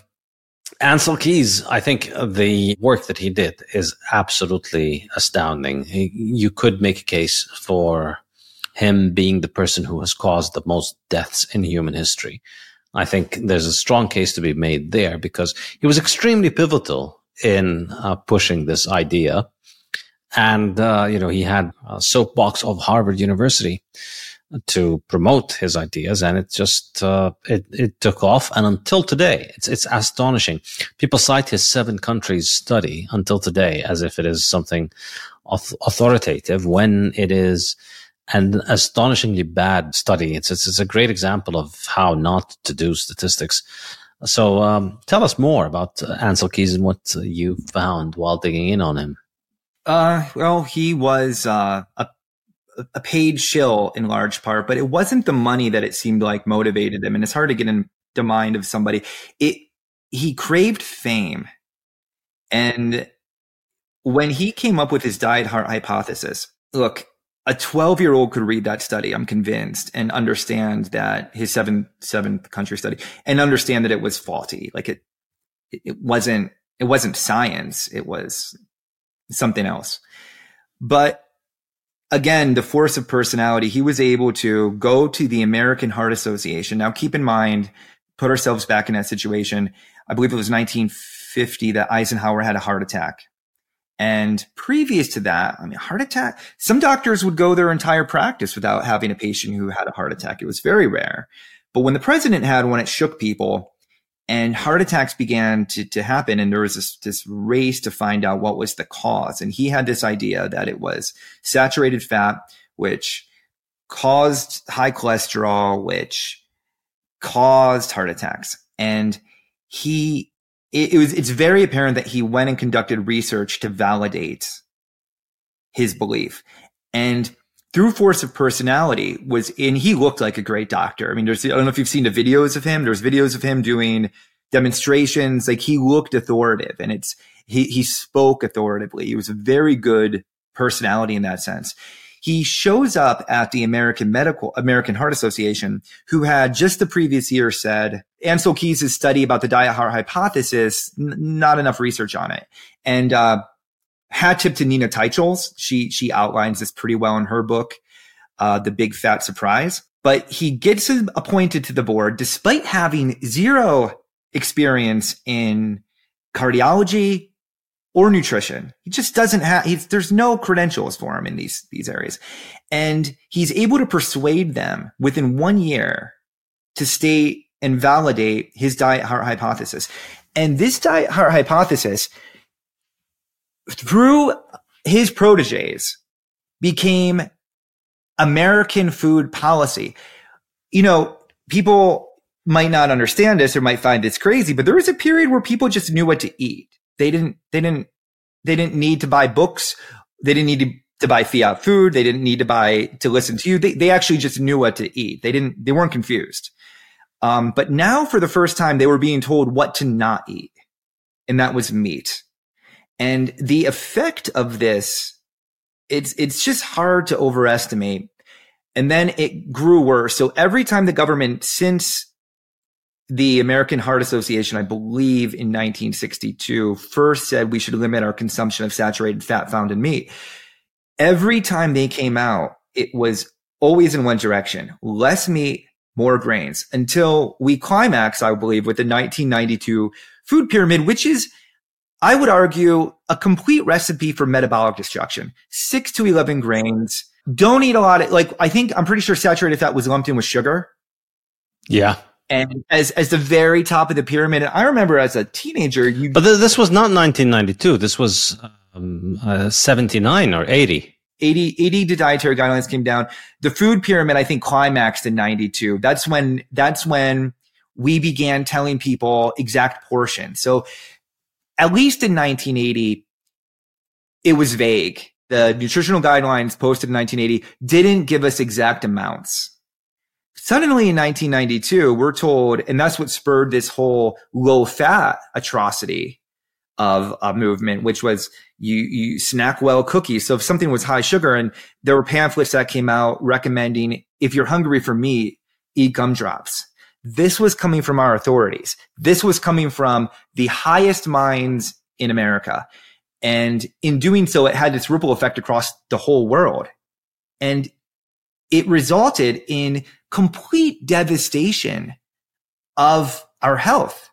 Ancel Keys, I think the work that he did is absolutely astounding. He, you could make a case for him being the person who has caused the most deaths in human history. I think there's a strong case to be made there because he was extremely pivotal in uh, pushing this idea and, uh, you know, he had a soapbox of Harvard University to promote his ideas. And it just uh, it, it took off. And until today it's it's astonishing. People cite his seven countries study until today as if it is something authoritative when it is an astonishingly bad study. It's, it's, it's a great example of how not to do statistics. So um, tell us more about Ansel Ancel Keys and what you found while digging in on him uh, well, he was uh, a a paid shill in large part, but it wasn't the money that it seemed like motivated him. And it's hard to get in the mind of somebody. It, he craved fame. And when he came up with his diet heart hypothesis, look, a 12 year old could read that study, I'm convinced, and understand that his seventh, seventh country study and understand that it was faulty. Like it, it wasn't, it wasn't science. It was something else. But again, the force of personality, he was able to go to the American Heart Association. Now keep in mind, put ourselves back in that situation. I believe it was 1950 that Eisenhower had a heart attack. And previous to that, I mean, heart attack, some doctors would go their entire practice without having a patient who had a heart attack. It was very rare. But when the president had one, it shook people and heart attacks began to, to happen. And there was this, this race to find out what was the cause. And he had this idea that it was saturated fat, which caused high cholesterol, which caused heart attacks. And he it, it was it's very apparent that he went and conducted research to validate his belief. And through force of personality was in he looked like a great doctor. I mean, there's I don't know if you've seen the videos of him. There's videos of him doing demonstrations. Like he looked authoritative and it's he he spoke authoritatively. He was a very good personality in that sense he shows up at the American Medical American Heart Association, who had just the previous year said Ancel Keys' study about the diet heart hypothesis, n- not enough research on it, and uh, hat tip to Nina Teicholz. She she outlines this pretty well in her book, uh, The Big Fat Surprise. But he gets appointed to the board despite having zero experience in cardiology, or nutrition. He just doesn't have, there's no credentials for him in these, these areas. And he's able to persuade them within one year to state and validate his diet heart hypothesis. And this diet heart hypothesis, through his proteges, became American food policy. You know, people might not understand this or might find this crazy, but there was a period where people just knew what to eat they didn't they didn't they didn't need to buy books. They didn't need to, to buy fiat food. They didn't need to buy to listen to you. They they actually just knew what to eat. They didn't they weren't confused. Um, but now for the first time they were being told what to not eat. And that was meat. And the effect of this, it's it's just hard to overestimate. And then it grew worse. So every time the government since the American Heart Association, I believe in 1962, first said we should limit our consumption of saturated fat found in meat. Every time they came out, it was always in one direction less meat, more grains until we climax, I believe, with the 1992 food pyramid, which is, I would argue, a complete recipe for metabolic destruction. Six to 11 grains. Don't eat a lot of, like, I think, I'm pretty sure saturated fat was lumped in with sugar. Yeah and as as the very top of the pyramid. And I remember as a teenager, you. But th- this was not 1992. This was um, uh, 79 or 80. 80, 80 the dietary guidelines came down. The food pyramid, I think, climaxed in 92. That's when, that's when we began telling people exact portions. So at least in 1980, it was vague. The nutritional guidelines posted in 1980 didn't give us exact amounts. Suddenly in 1992, we're told, and that's what spurred this whole low fat atrocity of a movement, which was you, you SnackWell cookies. So if something was high sugar and there were pamphlets that came out recommending if you're hungry for meat, eat gumdrops. This was coming from our authorities. This was coming from the highest minds in America. And in doing so, it had this ripple effect across the whole world. And it resulted in complete devastation of our health.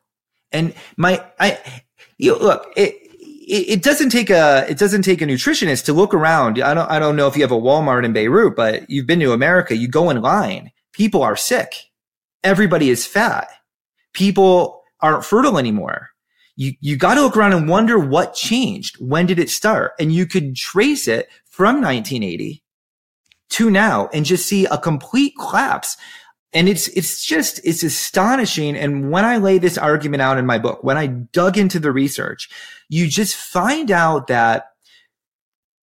And my, I, you look, it, it, doesn't take a it doesn't take a nutritionist to look around. I don't I don't know if you have a Walmart in Beirut, but you've been to America. You go in line. People are sick. Everybody is fat. People aren't fertile anymore. You you got to look around and wonder what changed. When did it start? And you could trace it from 1980 to now and just see a complete collapse. And it's, it's just, it's astonishing. And when I lay this argument out in my book, when I dug into the research, you just find out that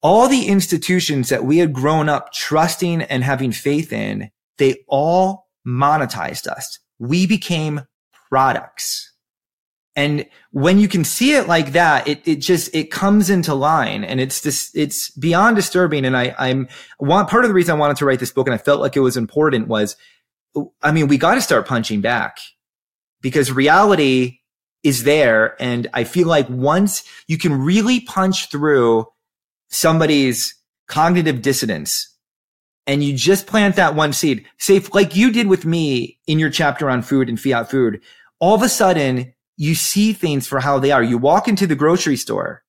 all the institutions that we had grown up trusting and having faith in, they all monetized us. We became products. And when you can see it like that, it, it just, it comes into line and it's just, it's beyond disturbing. And I, I'm want, part of the reason I wanted to write this book and I felt like it was important was, I mean, we got to start punching back because reality is there. And I feel like once you can really punch through somebody's cognitive dissonance and you just plant that one seed, say like you did with me in your chapter on food and fiat food, all of a sudden you see things for how they are. You walk into the grocery store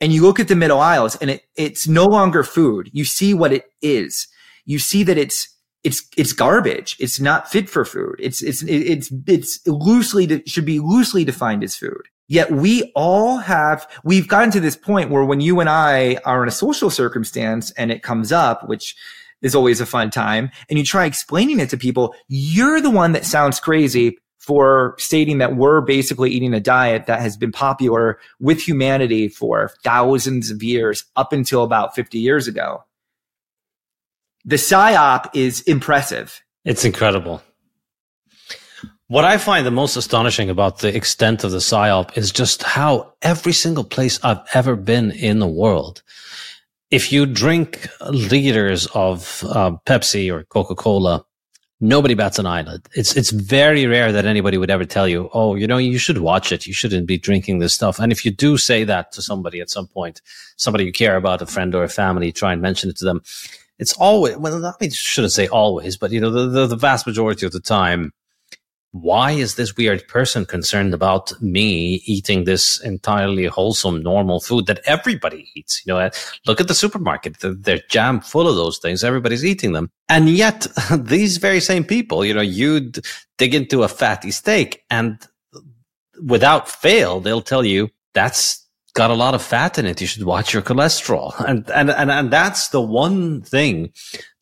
and you look at the middle aisles and it, it's no longer food. You see what it is. You see that it's, it's, it's garbage. It's not fit for food. It's, it's, it's, it's loosely, should be loosely defined as food. Yet we all have, we've gotten to this point where when you and I are in a social circumstance and it comes up, which is always a fun time, and you try explaining it to people, you're the one that sounds crazy for stating that we're basically eating a diet that has been popular with humanity for thousands of years up until about 50 years ago. The psyop is impressive. It's incredible. What I find the most astonishing about the extent of the psyop is just how every single place I've ever been in the world, if you drink liters of uh, Pepsi or Coca Cola, nobody bats an eyelid. It's it's very rare that anybody would ever tell you, "Oh, you know, you should watch it. You shouldn't be drinking this stuff." And if you do say that to somebody at some point, somebody you care about, a friend or a family, try and mention it to them. It's always well, I mean, shouldn't say always, but you know, the, the, the vast majority of the time, why is this weird person concerned about me eating this entirely wholesome, normal food that everybody eats? You know, uh, look at the supermarket. They're jam full of those things. Everybody's eating them. And yet these very same people, you know—you'd dig into a fatty steak and without fail, they'll tell you that's got a lot of fat in it. You should watch your cholesterol. And, and, and, and that's the one thing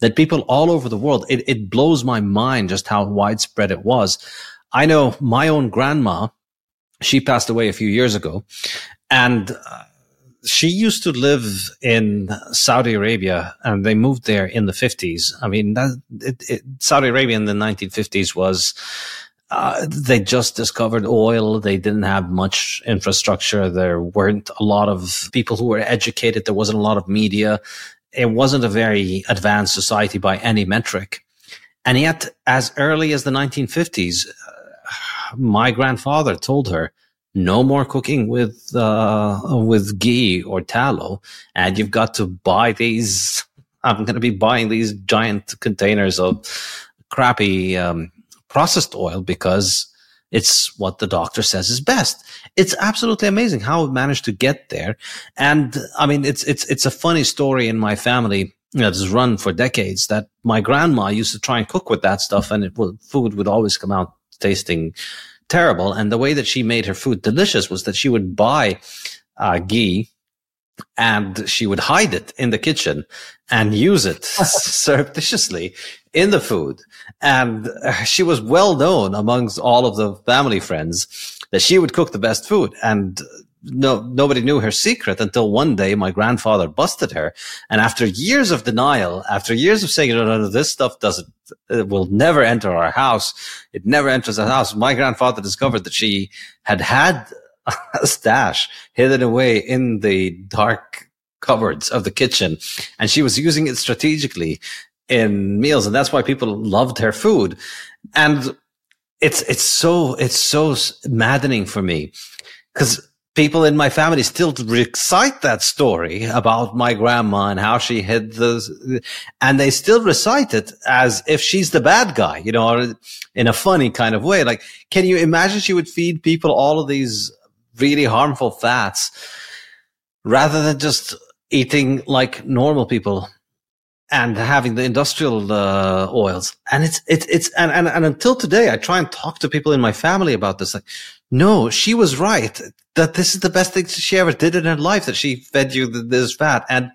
that people all over the world, it, it blows my mind just how widespread it was. I know my own grandma, she passed away a few years ago and uh, she used to live in Saudi Arabia and they moved there in the 50s. I mean, that, it, it, Saudi Arabia in the 1950s was, uh, they just discovered oil. They didn't have much infrastructure. There weren't a lot of people who were educated. There wasn't a lot of media it wasn't a very advanced society by any metric. And yet, as early as the 1950s, uh, my grandfather told her, no more cooking with, uh, with ghee or tallow. And you've got to buy these. I'm going to be buying these giant containers of crappy, um, processed oil because it's what the doctor says is best. It's absolutely amazing how it managed to get there. And I mean, it's, it's, it's a funny story in my family that has run for decades that my grandma used to try and cook with that stuff and it would, food would always come out tasting terrible. And the way that she made her food delicious was that she would buy uh, ghee and she would hide it in the kitchen and use it surreptitiously in the food. And she was well known amongst all of the family friends that she would cook the best food. And no, nobody knew her secret until one day my grandfather busted her. And after years of denial, after years of saying, no, no, no, this stuff doesn't, it will never enter our house. It never enters our house. My grandfather discovered that she had had a stash hidden away in the dark cupboards of the kitchen. And she was using it strategically in meals. And that's why people loved her food. And it's it's so it's so maddening for me. Because people in my family still recite that story about my grandma and how she hid the and they still recite it as if she's the bad guy you know in a funny kind of way. Like can you imagine she would feed people all of these really harmful fats rather than just eating like normal people and having the industrial uh, oils. And it's, it's, it's, and, and, and until today, I try and talk to people in my family about this. Like, no, she was right that this is the best thing she ever did in her life, that she fed you this fat and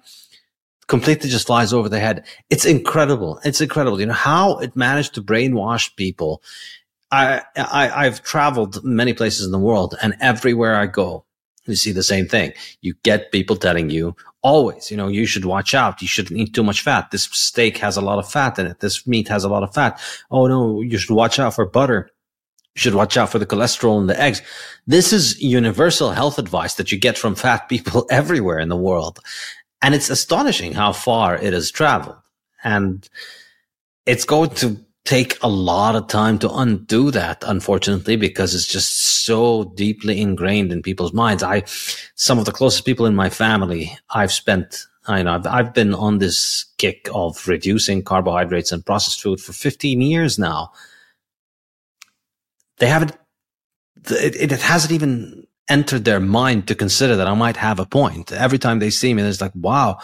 completely just flies over the head. It's incredible. It's incredible. You know, how it managed to brainwash people I, I I've traveled many places in the world, and everywhere I go, you see the same thing. You get people telling you always, you know, you should watch out. You shouldn't eat too much fat. This steak has a lot of fat in it. This meat has a lot of fat. Oh no, you should watch out for butter. You should watch out for the cholesterol in the eggs. This is universal health advice that you get from fat people everywhere in the world. And it's astonishing how far it has traveled. And it's going to take a lot of time to undo that, unfortunately, because it's just so deeply ingrained in people's minds. I, some of the closest people in my family, I've spent, I know, I've, I've been on this kick of reducing carbohydrates and processed food for 15 years now. They haven't, it, it hasn't even entered their mind to consider that I might have a point. Every time they see me, it's like, wow,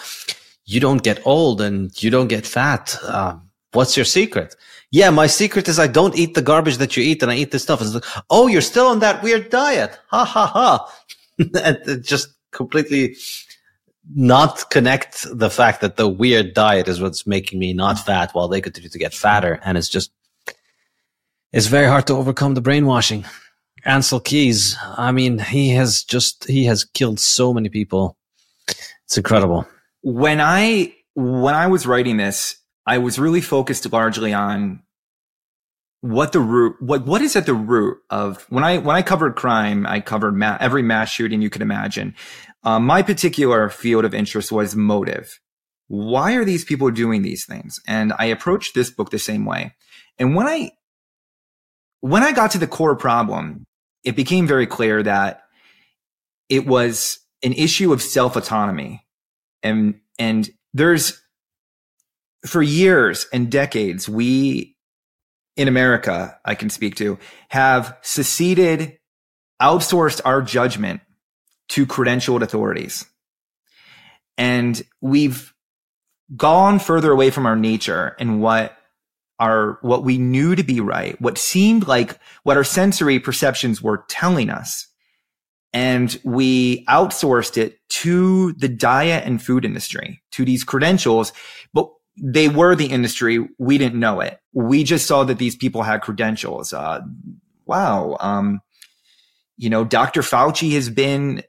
you don't get old and you don't get fat. Uh, what's your secret? Yeah, my secret is I don't eat the garbage that you eat and I eat this stuff. It's like, oh, you're still on that weird diet. Ha ha ha. and just completely not connect the fact that the weird diet is what's making me not fat while they continue to get fatter. And it's just, it's very hard to overcome the brainwashing. Ancel Keys, I mean, he has just, he has killed so many people. It's incredible. When I, when I was writing this, I was really focused largely on what the root, what, what is at the root of when I, when I covered crime, I covered ma- every mass shooting you could imagine. Um, my particular field of interest was motive. Why are these people doing these things? And I approached this book the same way. And when I, when I got to the core problem, it became very clear that it was an issue of self autonomy. And, and there's for years and decades, we in America, I can speak to, have seceded, outsourced our judgment to credentialed authorities. And we've gone further away from our nature and what our, what we knew to be right, what seemed like what our sensory perceptions were telling us. And we outsourced it to the diet and food industry, to these credentials. But they were the industry. We didn't know it. We just saw that these people had credentials. Uh, wow. Um, you know, Dr. Fauci has been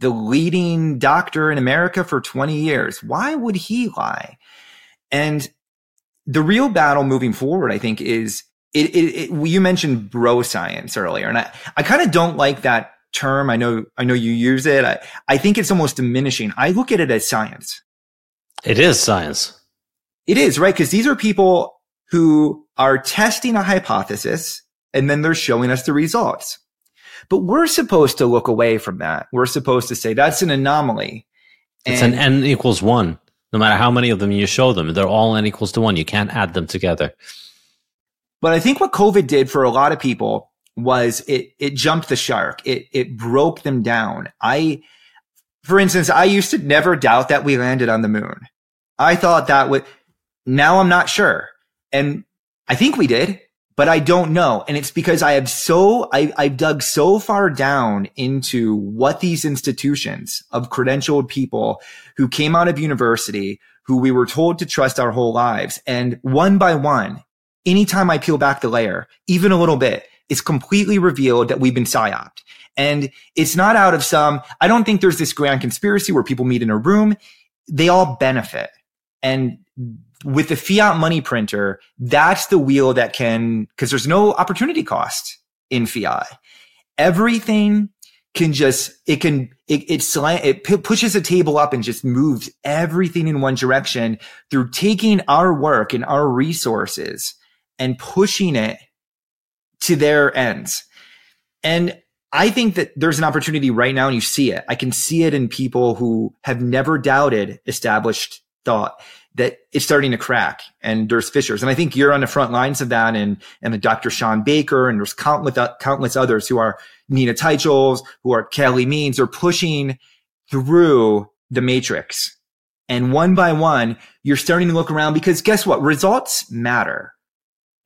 the leading doctor in America for 20 years. Why would he lie? And the real battle moving forward, I think, is it, it, it you mentioned bro science earlier, and I, I kind of don't like that term. I know, I know you use it. I, I think it's almost diminishing. I look at it as science. It is science. It is, right? Because these are people who are testing a hypothesis and then they're showing us the results. But we're supposed to look away from that. We're supposed to say that's an anomaly. It's and, an n equals one. No matter how many of them you show them, they're all n equals to one. You can't add them together. But I think what COVID did for a lot of people was it it jumped the shark. It it broke them down. I for instance, I used to never doubt that we landed on the moon. I thought that would now I'm not sure. And I think we did, but I don't know. And it's because I have so, I, I've dug so far down into what these institutions of credentialed people who came out of university, who we were told to trust our whole lives. And one by one, anytime I peel back the layer, even a little bit, it's completely revealed that we've been psyoped. And it's not out of some, I don't think there's this grand conspiracy where people meet in a room. They all benefit. And with the fiat money printer, that's the wheel that can, because there's no opportunity cost in fiat. Everything can just, it can, it, it, slant, it p- pushes a table up and just moves everything in one direction through taking our work and our resources and pushing it to their ends. And I think that there's an opportunity right now and you see it. I can see it in people who have never doubted established thought that it's starting to crack and there's fissures. And I think you're on the front lines of that and, and the Dr. Shawn Baker and there's countless, countless others who are Nina Teicholz, who are Kelly Means are pushing through the matrix. And one by one, you're starting to look around because guess what? Results matter.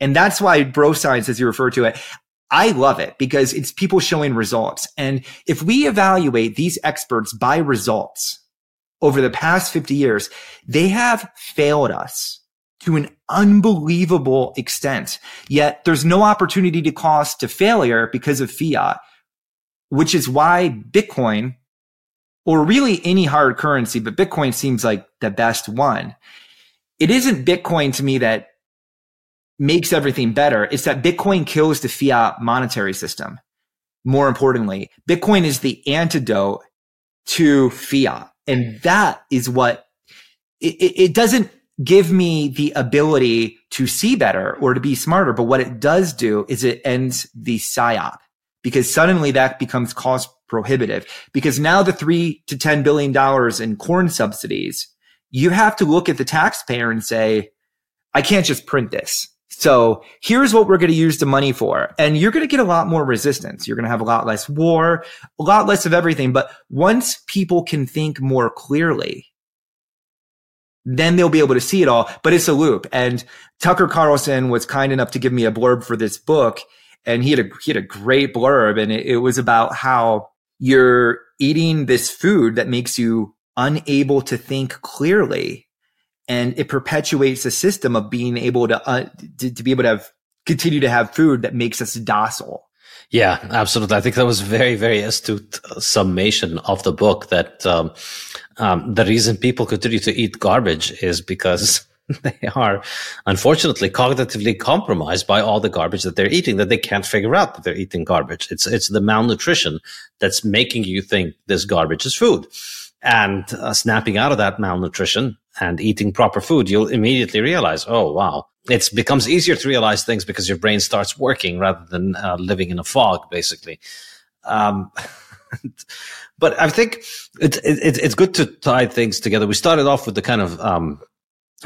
And that's why bro science, as you refer to it, I love it because it's people showing results. And if we evaluate these experts by results, over the past 50 years, they have failed us to an unbelievable extent. Yet there's no opportunity to cost to failure because of fiat, which is why Bitcoin or really any hard currency, but Bitcoin seems like the best one. It isn't Bitcoin to me that makes everything better. It's that Bitcoin kills the fiat monetary system. More importantly, Bitcoin is the antidote to fiat. And that is what it, it doesn't give me the ability to see better or to be smarter. But what it does do is it ends the psyop because suddenly that becomes cost prohibitive because now the three to $10 billion in corn subsidies, you have to look at the taxpayer and say, I can't just print this. So here's what we're going to use the money for. And you're going to get a lot more resistance. You're going to have a lot less war, a lot less of everything. But once people can think more clearly, then they'll be able to see it all. But it's a loop. And Tucker Carlson was kind enough to give me a blurb for this book. And he had a, he had a great blurb and it, it was about how you're eating this food that makes you unable to think clearly and it perpetuates a system of being able to, uh, to, to be able to have continue to have food that makes us docile. Yeah, absolutely. I think that was very, very astute summation of the book. That um, um, the reason people continue to eat garbage is because they are unfortunately cognitively compromised by all the garbage that they're eating that they can't figure out that they're eating garbage. It's it's the malnutrition that's making you think this garbage is food and uh, snapping out of that malnutrition and eating proper food, you'll immediately realize, oh, wow. It becomes easier to realize things because your brain starts working rather than uh, living in a fog, basically. Um, but I think it, it, it's good to tie things together. We started off with the kind of um,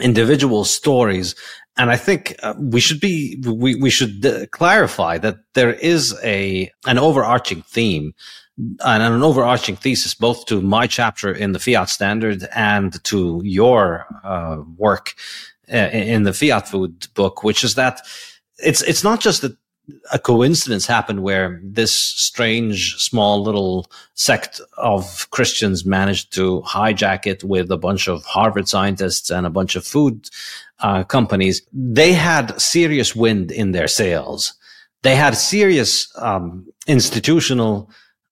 individual stories, and I think uh, we should be we we should uh, clarify that there is a an overarching theme and an overarching thesis, both to my chapter in the fiat standard and to your uh, work uh, in the fiat food book, which is that it's it's not just that a coincidence happened where this strange small little sect of Christians managed to hijack it with a bunch of Harvard scientists and a bunch of food uh, companies. They had serious wind in their sails. They had serious um, institutional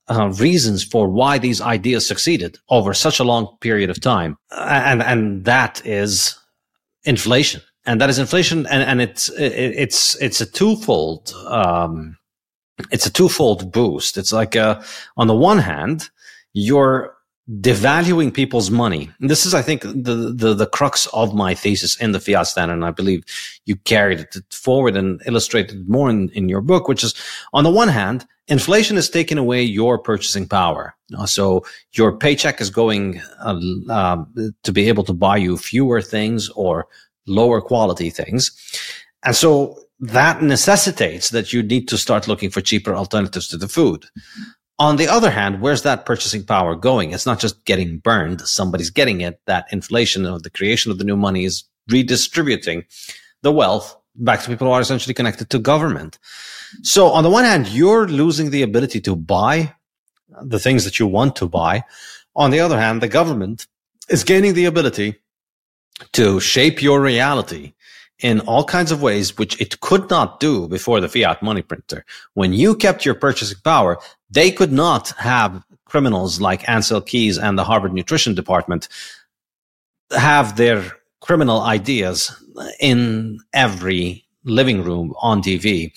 uh, reasons for why these ideas succeeded over such a long period of time. And, and that is inflation. And that is inflation. And, and it's, it's, it's a twofold, um, it's a twofold boost. It's like, uh, on the one hand, you're devaluing people's money. And this is, I think, the, the, the crux of my thesis in the fiat standard. And I believe you carried it forward and illustrated more in, in your book, which is on the one hand, inflation is taking away your purchasing power. So your paycheck is going uh, uh, to be able to buy you fewer things or lower quality things. And so that necessitates that you need to start looking for cheaper alternatives to the food. On the other hand, where's that purchasing power going? It's not just getting burned. Somebody's getting it. That inflation of the creation of the new money is redistributing the wealth back to people who are essentially connected to government. So on the one hand, you're losing the ability to buy the things that you want to buy. On the other hand, the government is gaining the ability to shape your reality in all kinds of ways, which it could not do before the fiat money printer. When you kept your purchasing power, they could not have criminals like Ancel Keys and the Harvard Nutrition Department have their criminal ideas in every living room on TV,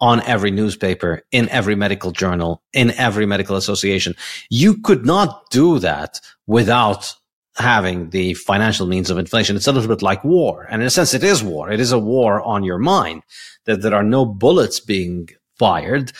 on every newspaper, in every medical journal, in every medical association. You could not do that without having the financial means of inflation. It's a little bit like war. And in a sense, it is war. It is a war on your mind that there are no bullets being fired,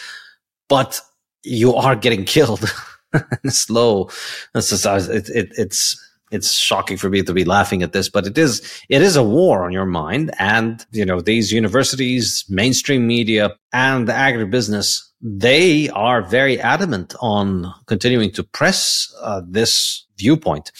but you are getting killed slow. It's, just, it, it, it's, it's shocking for me to be laughing at this, but it is, it is a war on your mind. And, you know, these universities, mainstream media and the agribusiness, they are very adamant on continuing to press uh, this viewpoint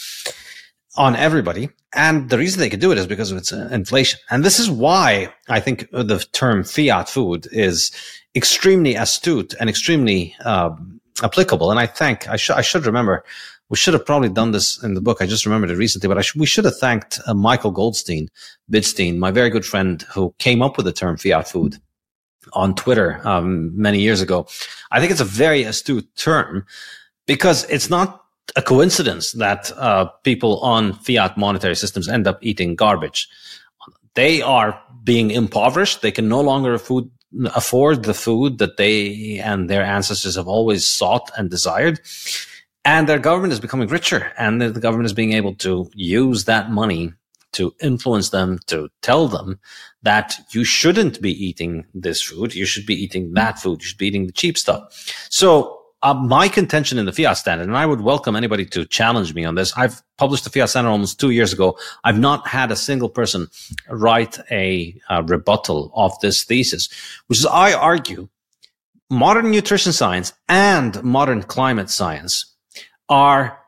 on everybody. And the reason they can do it is because of its uh, inflation. And this is why I think the term fiat food is extremely astute and extremely um, applicable. And I thank, I, sh- I should remember, we should have probably done this in the book. I just remembered it recently, but sh- we should have thanked uh, Michael Goldstein, Bitstein, my very good friend who came up with the term fiat food on Twitter um, many years ago. I think it's a very astute term because it's not a coincidence that uh, people on fiat monetary systems end up eating garbage. They are being impoverished. They can no longer afford, afford the food that they and their ancestors have always sought and desired. And their government is becoming richer, and the government is being able to use that money to influence them, to tell them that you shouldn't be eating this food. You should be eating that food. You should be eating the cheap stuff. So uh, my contention in the fiat standard, and I would welcome anybody to challenge me on this. I've published the fiat standard almost two years ago. I've not had a single person write a, a rebuttal of this thesis, which is I argue modern nutrition science and modern climate science are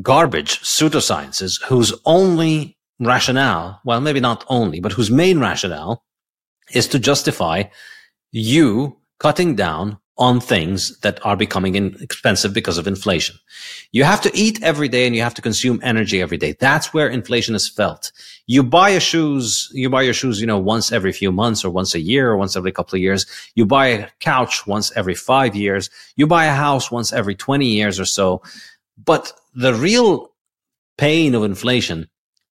garbage pseudosciences whose only rationale, well, maybe not only, but whose main rationale is to justify you cutting down on things that are becoming expensive because of inflation. You have to eat every day and you have to consume energy every day. That's where inflation is felt. You buy your shoes, you buy your shoes, you know, once every few months or once a year or once every couple of years. You buy a couch once every five years. You buy a house once every 20 years or so. But the real pain of inflation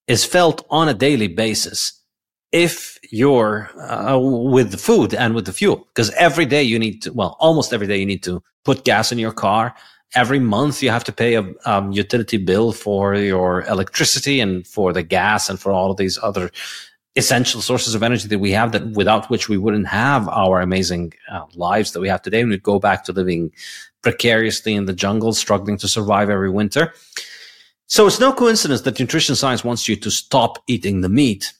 is felt on a daily basis if you're uh, with the food and with the fuel because every day you need to well almost every day you need to put gas in your car. Every month you have to pay a um, utility bill for your electricity and for the gas and for all of these other essential sources of energy that we have that without which we wouldn't have our amazing uh, lives that we have today. And we'd go back to living precariously in the jungle struggling to survive every winter. So it's no coincidence that nutrition science wants you to stop eating the meat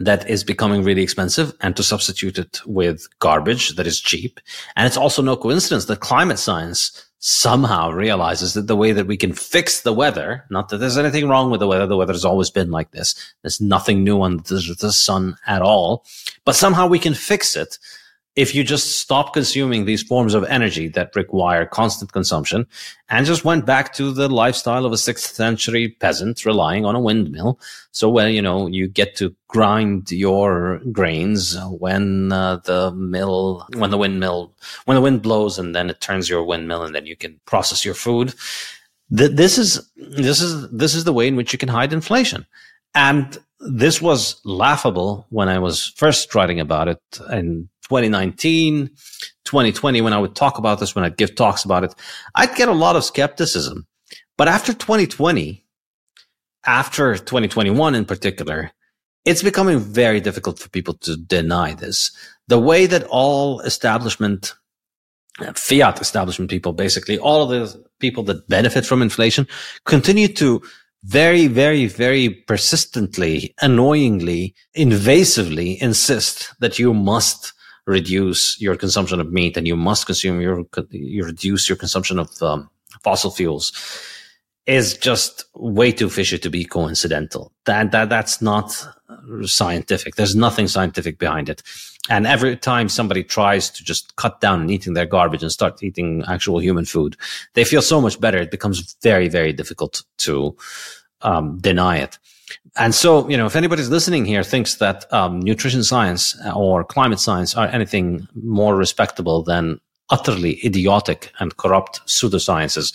that is becoming really expensive and to substitute it with garbage that is cheap. And it's also no coincidence that climate science somehow realizes that the way that we can fix the weather, not that there's anything wrong with the weather, the weather has always been like this. There's nothing new under the sun at all, but somehow we can fix it if you just stop consuming these forms of energy that require constant consumption and just went back to the lifestyle of a sixth century peasant relying on a windmill. So when, you know, you get to grind your grains when uh, the mill, when the windmill, when the wind blows and then it turns your windmill and then you can process your food. this is, this is, this is the way in which you can hide inflation. And this was laughable when I was first writing about it in 2019, 2020, when I would talk about this, when I'd give talks about it, I'd get a lot of skepticism. But after 2020, after 2021 in particular, it's becoming very difficult for people to deny this. The way that all establishment, fiat establishment people, basically all of the people that benefit from inflation continue to very, very, very persistently, annoyingly, invasively insist that you must reduce your consumption of meat and you must consume your you reduce your consumption of um, fossil fuels is just way too fishy to be coincidental. That that that's not scientific. There's nothing scientific behind it. And every time somebody tries to just cut down on eating their garbage and start eating actual human food, they feel so much better. It becomes very, very difficult to um, deny it. And so, you know, if anybody's listening here thinks that um, nutrition science or climate science are anything more respectable than utterly idiotic and corrupt pseudosciences,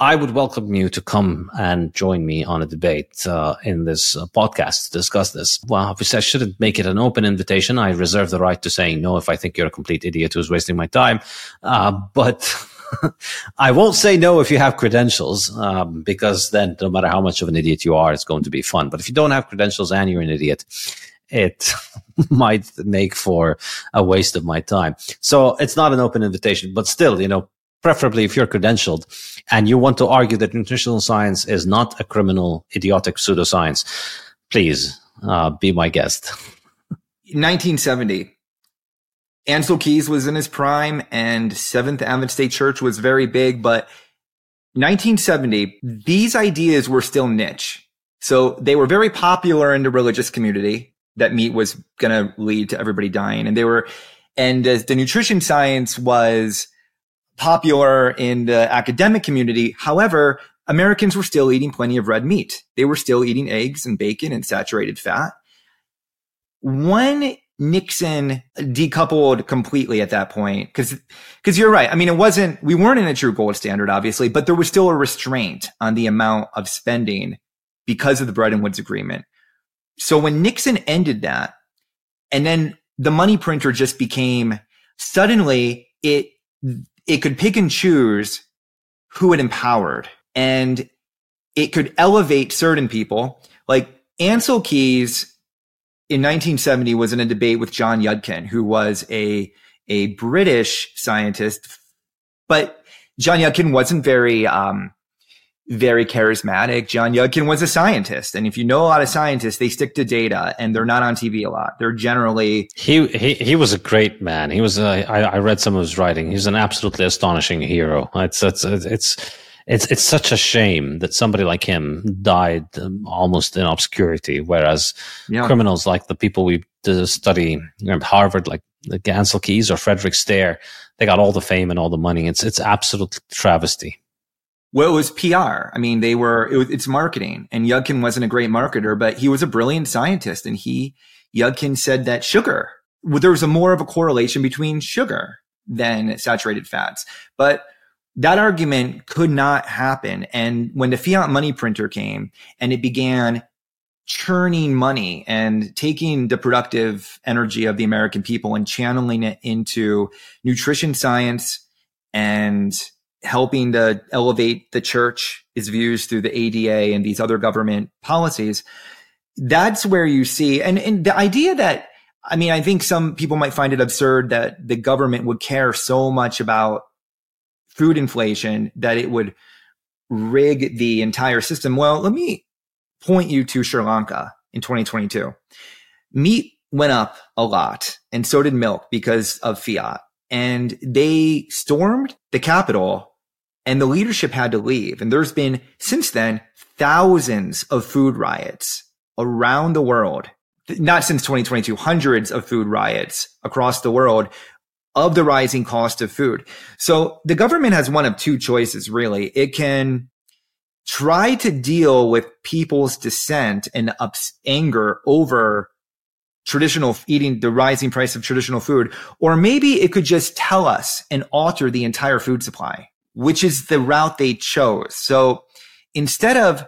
I would welcome you to come and join me on a debate uh, in this uh, podcast to discuss this. Well, obviously, I shouldn't make it an open invitation. I reserve the right to saying no if I think you're a complete idiot who's wasting my time. Uh, but I won't say no if you have credentials, um, because then no matter how much of an idiot you are, it's going to be fun. But if you don't have credentials and you're an idiot, it might make for a waste of my time. So it's not an open invitation, but still, you know, preferably if you're credentialed and you want to argue that nutritional science is not a criminal, idiotic pseudoscience, please uh, be my guest. 1970, Ancel Keys was in his prime and Seventh Adventist State Church was very big, but 1970, these ideas were still niche. So they were very popular in the religious community that meat was going to lead to everybody dying. And they were, and the nutrition science was popular in the academic community. However, Americans were still eating plenty of red meat. They were still eating eggs and bacon and saturated fat. When Nixon decoupled completely at that point because because you're right. I mean, it wasn't we weren't in a true gold standard, obviously, but there was still a restraint on the amount of spending because of the Bretton Woods Agreement. So when Nixon ended that, and then the money printer just became suddenly it it could pick and choose who it empowered and it could elevate certain people. Like Ancel Keys in 1970 was in a debate with John Yudkin who was a a British scientist but John Yudkin wasn't very um, very charismatic. John Yudkin was a scientist. And if you know a lot of scientists, they stick to data and they're not on TV a lot. They're generally. He, he, he was a great man. He was, a, I, I read some of his writing. He's an absolutely astonishing hero. It's, it's, it's, it's, it's such a shame that somebody like him died um, almost in obscurity. Whereas yeah. criminals like the people we study at Harvard, like the Ancel Keys or Frederick Stare, they got all the fame and all the money. It's, it's absolute travesty. Well, it was PR. I mean, they were, it was, it's marketing and Yudkin wasn't a great marketer, but he was a brilliant scientist. And he, Yudkin said that sugar, well, there was a more of a correlation between sugar than saturated fats. But that argument could not happen. And when the fiat money printer came and it began churning money and taking the productive energy of the American people and channeling it into nutrition science and helping to elevate the church, its views through the ADA and these other government policies. That's where you see, and, and the idea that, I mean, I think some people might find it absurd that the government would care so much about food inflation that it would rig the entire system. Well, let me point you to Sri Lanka in 2022. Meat went up a lot and so did milk because of fiat. And they stormed the capital and the leadership had to leave. And there's been since then thousands of food riots around the world. Not since 2022, hundreds of food riots across the world of the rising cost of food. So the government has one of two choices, really. It can try to deal with people's dissent and ups anger over traditional eating the rising price of traditional food, or maybe it could just tell us and alter the entire food supply which is the route they chose. So instead of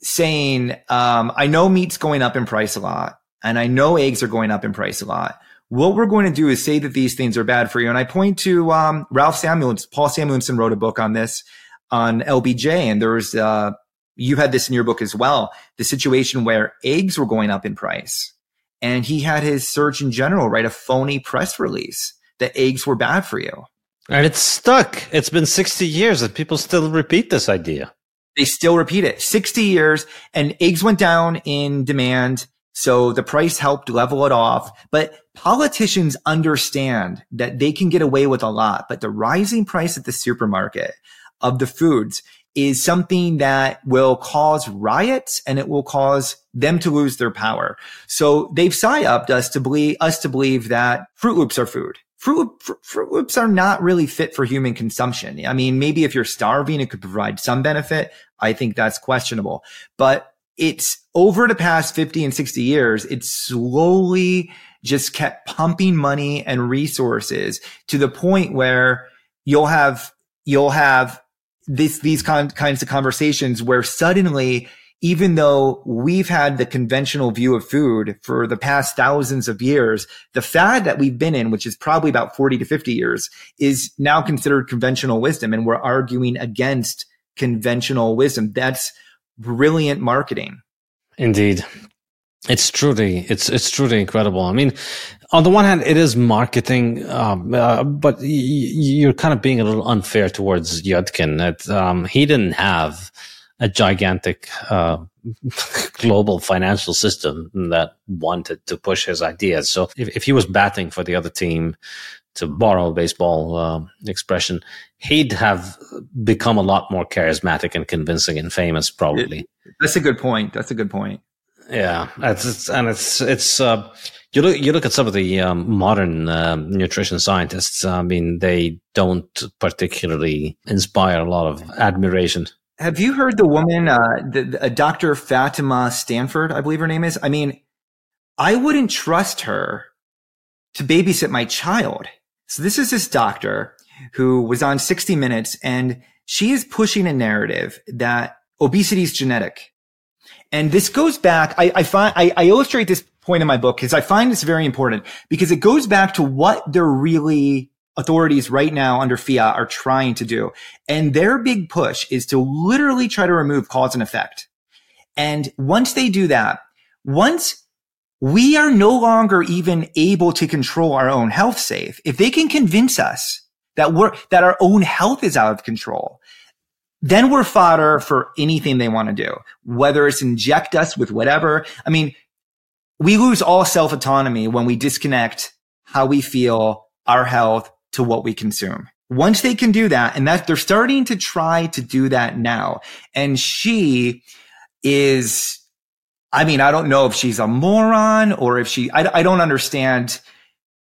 saying, um, I know meat's going up in price a lot and I know eggs are going up in price a lot. What we're going to do is say that these things are bad for you. And I point to, um, Ralph Samuelson, Paul Samuelson wrote a book on this on LBJ. And there's, uh, you had this in your book as well, the situation where eggs were going up in price. And he had his Surgeon General write a phony press release that eggs were bad for you. And it's stuck. It's been 60 years and people still repeat this idea. They still repeat it. 60 years and eggs went down in demand. So the price helped level it off. But politicians understand that they can get away with a lot, but the rising price at the supermarket of the foods is something that will cause riots and it will cause them to lose their power. So they've psyoped us to believe, us to believe that Froot Loops are food Fruit, Froot Loops are not really fit for human consumption. I mean, maybe if you're starving, it could provide some benefit. I think that's questionable, but it's over the past 50 and 60 years, it's slowly just kept pumping money and resources to the point where you'll have, you'll have this, these kind, kinds of conversations where suddenly even though we've had the conventional view of food for the past thousands of years, the fad that we've been in, which is probably about 40 to 50 years, is now considered conventional wisdom. And we're arguing against conventional wisdom. That's brilliant marketing. Indeed. It's truly, it's, it's truly incredible. I mean, on the one hand, it is marketing, um, uh, but y- you're kind of being a little unfair towards Yudkin. That um, he didn't have a gigantic uh, global financial system that wanted to push his ideas. So if, if he was batting for the other team, to borrow a baseball uh, expression, he'd have become a lot more charismatic and convincing and famous, probably. That's a good point. That's a good point. Yeah, it's, it's and it's it's uh, you look you look at some of the um, modern uh, nutrition scientists. I mean, they don't particularly inspire a lot of admiration. Have you heard the woman, uh, the, the, uh, Dr. Fatima Stanford, I believe her name is? I mean, I wouldn't trust her to babysit my child. So this is this doctor who was on 60 Minutes and she is pushing a narrative that obesity is genetic. And this goes back, I, I find, I, I illustrate this point in my book because I find this very important because it goes back to what they're really authorities right now under fiat are trying to do. And their big push is to literally try to remove cause and effect. And once they do that, once we are no longer even able to control our own health safe, if they can convince us that we're, that our own health is out of control, then we're fodder for anything they want to do, whether it's inject us with whatever. I mean, we lose all self autonomy when we disconnect how we feel, our health to what we consume. Once they can do that, and that they're starting to try to do that now. And she is, I mean, I don't know if she's a moron or if she, I, I don't understand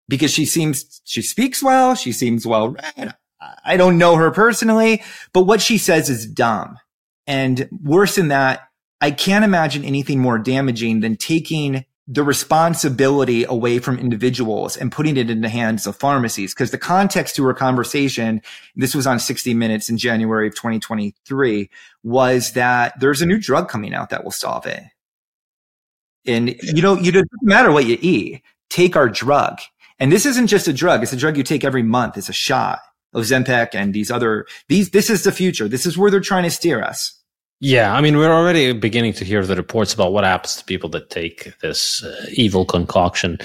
because she seems, she speaks well. She seems well read. I don't know her personally, but what she says is dumb. And worse than that, I can't imagine anything more damaging than taking the responsibility away from individuals and putting it in the hands of pharmacies. Because the context to her conversation, this was on 60 Minutes in January of 2023, was that there's a new drug coming out that will solve it. And you know, you don't matter what you eat, take our drug. And this isn't just a drug; it's a drug you take every month. It's a shot. Ozempic and these other these this is the future. This is where they're trying to steer us. Yeah, I mean, we're already beginning to hear the reports about what happens to people that take this uh, evil concoction.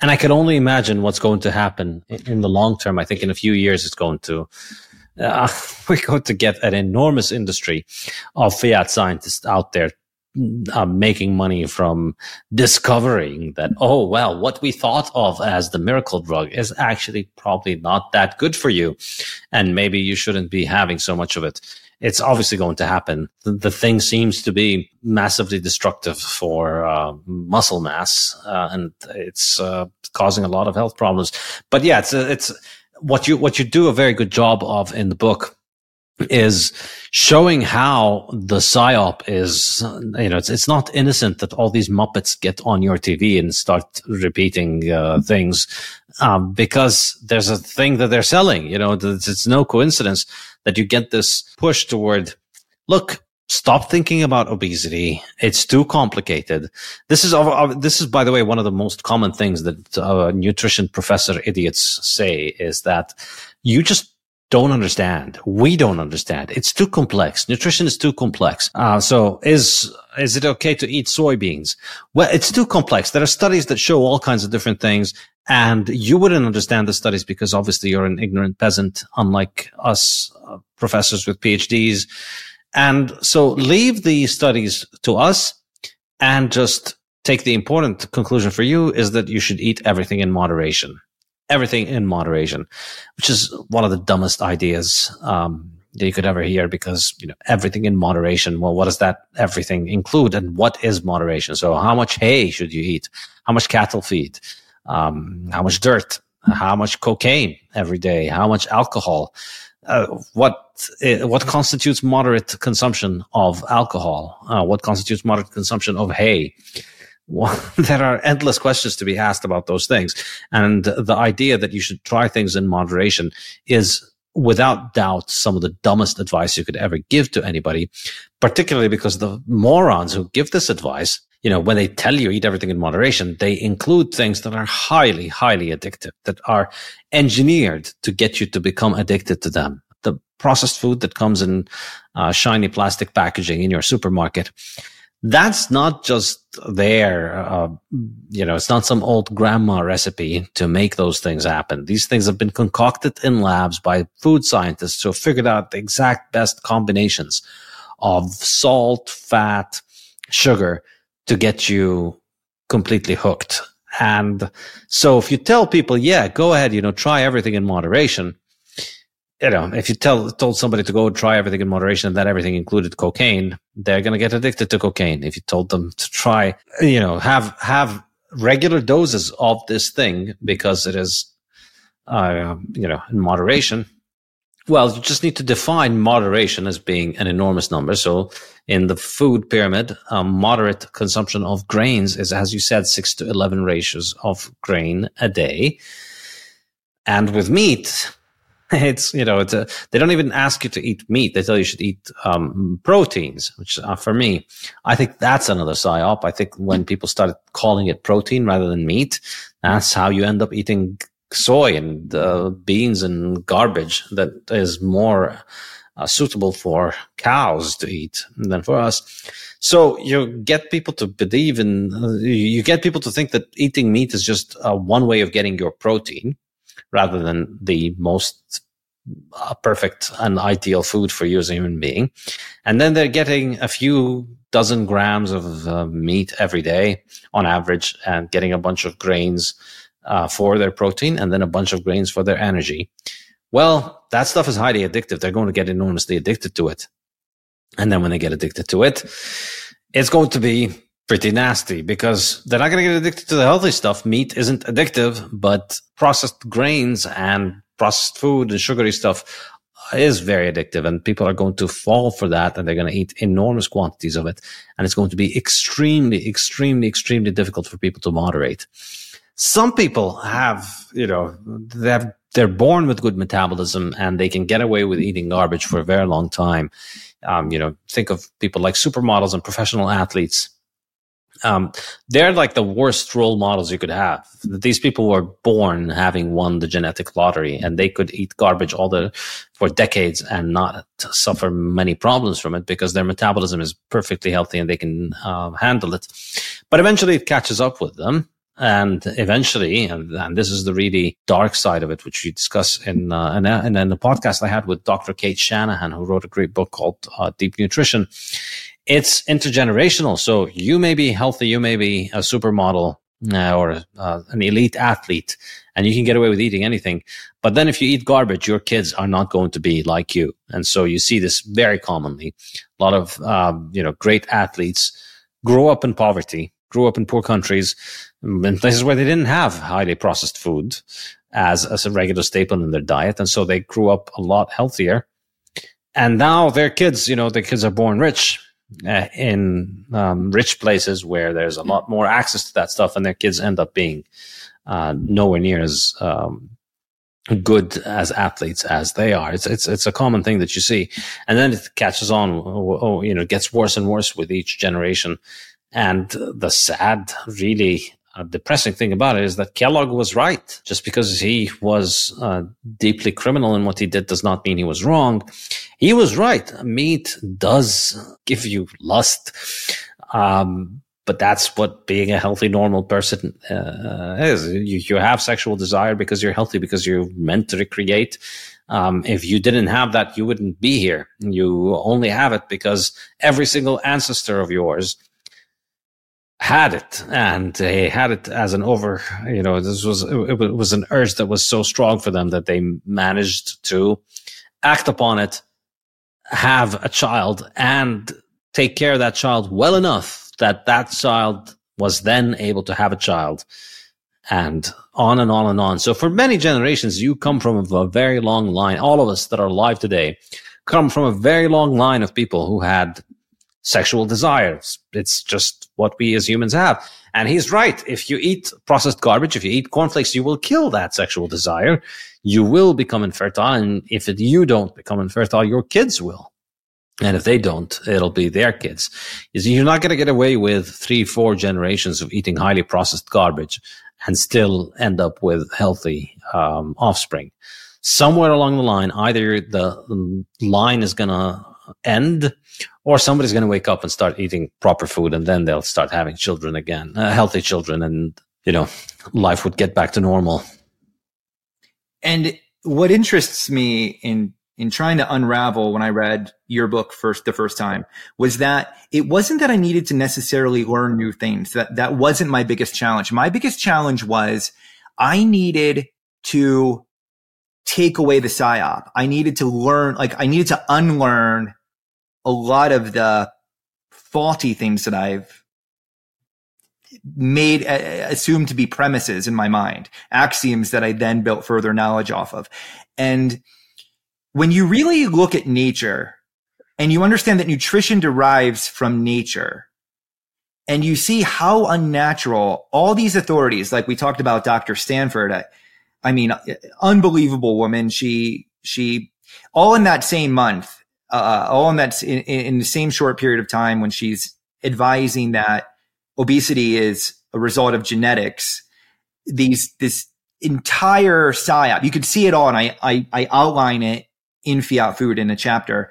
And I can only imagine what's going to happen in the long term. I think in a few years, it's going to, uh, we're going to get an enormous industry of fiat scientists out there uh, making money from discovering that, oh, well, what we thought of as the miracle drug is actually probably not that good for you. And maybe you shouldn't be having so much of it. It's obviously going to happen. The, the thing seems to be massively destructive for uh, muscle mass, uh, and it's uh, causing a lot of health problems. But yeah, it's it's what you what you do a very good job of in the book is showing how the psyop is, you know, it's, it's not innocent that all these Muppets get on your TV and start repeating uh, things um, because there's a thing that they're selling. You know, it's, it's no coincidence that you get this push toward, look, stop thinking about obesity. It's too complicated. This is, this is, by the way, one of the most common things that uh, nutrition professor idiots say is that you just don't understand. We don't understand. It's too complex. Nutrition is too complex. Uh, so is, is it okay to eat soybeans? Well, it's too complex. There are studies that show all kinds of different things and you wouldn't understand the studies because obviously you're an ignorant peasant, unlike us uh, professors with PhDs. And so leave the studies to us and just take the important conclusion for you is that you should eat everything in moderation everything in moderation, which is one of the dumbest ideas um, that you could ever hear because you know everything in moderation. Well, what does that everything include, and what is moderation? So, how much hay should you eat? How much cattle feed? Um, how much dirt? How much cocaine every day? How much alcohol? Uh, what uh, what constitutes moderate consumption of alcohol? Uh, what constitutes moderate consumption of hay? Well, there are endless questions to be asked about those things. And the idea that you should try things in moderation is without doubt some of the dumbest advice you could ever give to anybody, particularly because the morons who give this advice, you know, when they tell you eat everything in moderation, they include things that are highly, highly addictive, that are engineered to get you to become addicted to them. The processed food that comes in uh, shiny plastic packaging in your supermarket that's not just there. Uh, you know, it's not some old grandma recipe to make those things happen. These things have been concocted in labs by food scientists who have figured out the exact best combinations of salt, fat, sugar to get you completely hooked. And so if you tell people, yeah, go ahead, you know, try everything in moderation, you know, if you tell told somebody to go try everything in moderation and that everything included cocaine, they're going to get addicted to cocaine. If you told them to try, you know, have have regular doses of this thing because it is, uh, you know, in moderation. Well, you just need to define moderation as being an enormous number. So, in the food pyramid, um, moderate consumption of grains is, as you said, six to eleven ratios of grain a day, and with meat It's you know, it's a, they don't even ask you to eat meat. They tell you should eat um, proteins, which uh, for me, I think that's another psyop. I think when people started calling it protein rather than meat, that's how you end up eating soy and uh, beans and garbage that is more uh, suitable for cows to eat than for us. So you get people to believe in, uh, you get people to think that eating meat is just uh, one way of getting your protein rather than the most uh, perfect and ideal food for you as a human being. And then they're getting a few dozen grams of uh, meat every day on average and getting a bunch of grains uh, for their protein and then a bunch of grains for their energy. Well, that stuff is highly addictive. They're going to get enormously addicted to it. And then when they get addicted to it, it's going to be pretty nasty because they're not going to get addicted to the healthy stuff. Meat isn't addictive, but processed grains and processed food and sugary stuff is very addictive and people are going to fall for that and they're going to eat enormous quantities of it. And it's going to be extremely, extremely, extremely difficult for people to moderate. Some people have, you know, they have, they're born with good metabolism and they can get away with eating garbage for a very long time. Um, you know, think of people like supermodels and professional athletes um, they're like the worst role models you could have. These people were born having won the genetic lottery, and they could eat garbage all the for decades and not suffer many problems from it because their metabolism is perfectly healthy and they can uh, handle it. But eventually, it catches up with them. And eventually, and, and, this is the really dark side of it, which we discuss in, uh, in, in, the podcast I had with Dr. Cate Shanahan, who wrote a great book called uh, Deep Nutrition it's intergenerational. So you may be healthy, you may be a supermodel uh, or uh, an elite athlete, and you can get away with eating anything. But then if you eat garbage, your kids are not going to be like you. And so you see this very commonly. A lot of, um, you know, great athletes grow up in poverty, grew up in poor countries, in places where they didn't have highly processed food as, as a regular staple in their diet. And so they grew up a lot healthier. And now their kids, you know, their kids are born rich uh, in um, rich places where there's a lot more access to that stuff, and their kids end up being uh, nowhere near as um, good as athletes as they are. It's it's it's a common thing that you see, and then it catches on. Oh, oh you know, gets worse and worse with each generation. And the sad, really a depressing thing about it is that Kellogg was right. Just because he was uh, deeply criminal in what he did does not mean he was wrong. He was right. Meat does give you lust. Um, but that's what being a healthy, normal person uh, is. You, you have sexual desire because you're healthy, because you're meant to recreate. Um, if you didn't have that, you wouldn't be here. You only have it because every single ancestor of yours had it and they had it as an over you know this was it was an urge that was so strong for them that they managed to act upon it have a child and take care of that child well enough that that child was then able to have a child and on and on and on so for many generations you come from a very long line all of us that are alive today come from a very long line of people who had sexual desires. It's just what we as humans have. And he's right. If you eat processed garbage, if you eat cornflakes, you will kill that sexual desire. You will become infertile. And if it, you don't become infertile, your kids will. And if they don't, it'll be their kids. You're not going to get away with three, four generations of eating highly processed garbage and still end up with healthy um, offspring. Somewhere along the line, either the line is going to end or somebody's going to wake up and start eating proper food and then they'll start having children again uh, healthy children and you know life would get back to normal. And what interests me in in trying to unravel when i read your book first the first time was that it wasn't that i needed to necessarily learn new things. That that wasn't my biggest challenge. My biggest challenge was i needed to take away the psyop. I needed to learn, like I needed to unlearn a lot of the faulty things that I've made uh, uh, assumed to be premises in my mind, axioms that I then built further knowledge off of. And when you really look at nature and you understand that nutrition derives from nature and you see how unnatural all these authorities, like we talked about Dr. Stanford, I, I mean, uh, unbelievable woman. She, she all in that same month, uh, all in that in, in the same short period of time when she's advising that obesity is a result of genetics. These this entire psyop, you could see it all, and I I, I outline it in Fiat Food in a chapter.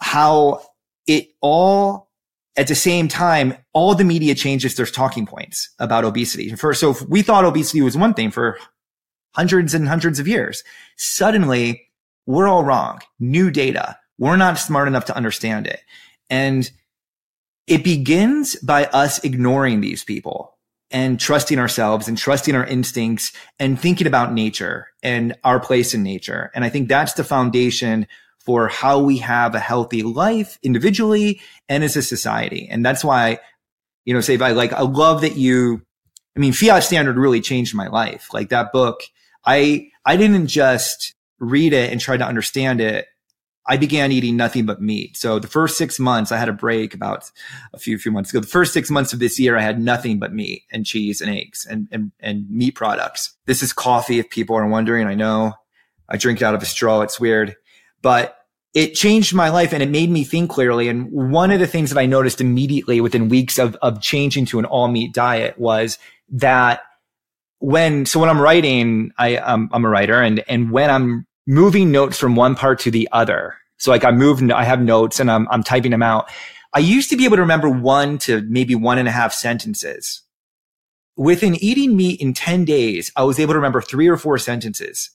How it all at the same time, all the media changes their talking points about obesity. First, so if we thought obesity was one thing for hundreds and hundreds of years, suddenly we're all wrong. New data. We're not smart enough to understand it. And it begins by us ignoring these people and trusting ourselves and trusting our instincts and thinking about nature and our place in nature. And I think that's the foundation for how we have a healthy life individually and as a society. And that's why, you know, say I like, I love that you, I mean, Fiat Standard really changed my life. Like that book, I, I didn't just read it and try to understand it. I began eating nothing but meat. So the first six months, I had a break about a few few months ago. The first six months of this year, I had nothing but meat and cheese and eggs and, and, and meat products. This is coffee. If people are wondering, I know I drink it out of a straw. It's weird, but it changed my life and it made me think clearly. And one of the things that I noticed immediately within weeks of, of changing to an all meat diet was that when, so when I'm writing, I, um, I'm a writer and, and when I'm moving notes from one part to the other. So like I move, I have notes and I'm, I'm typing them out. I used to be able to remember one to maybe one and a half sentences. Within eating meat in 10 days, I was able to remember three or four sentences.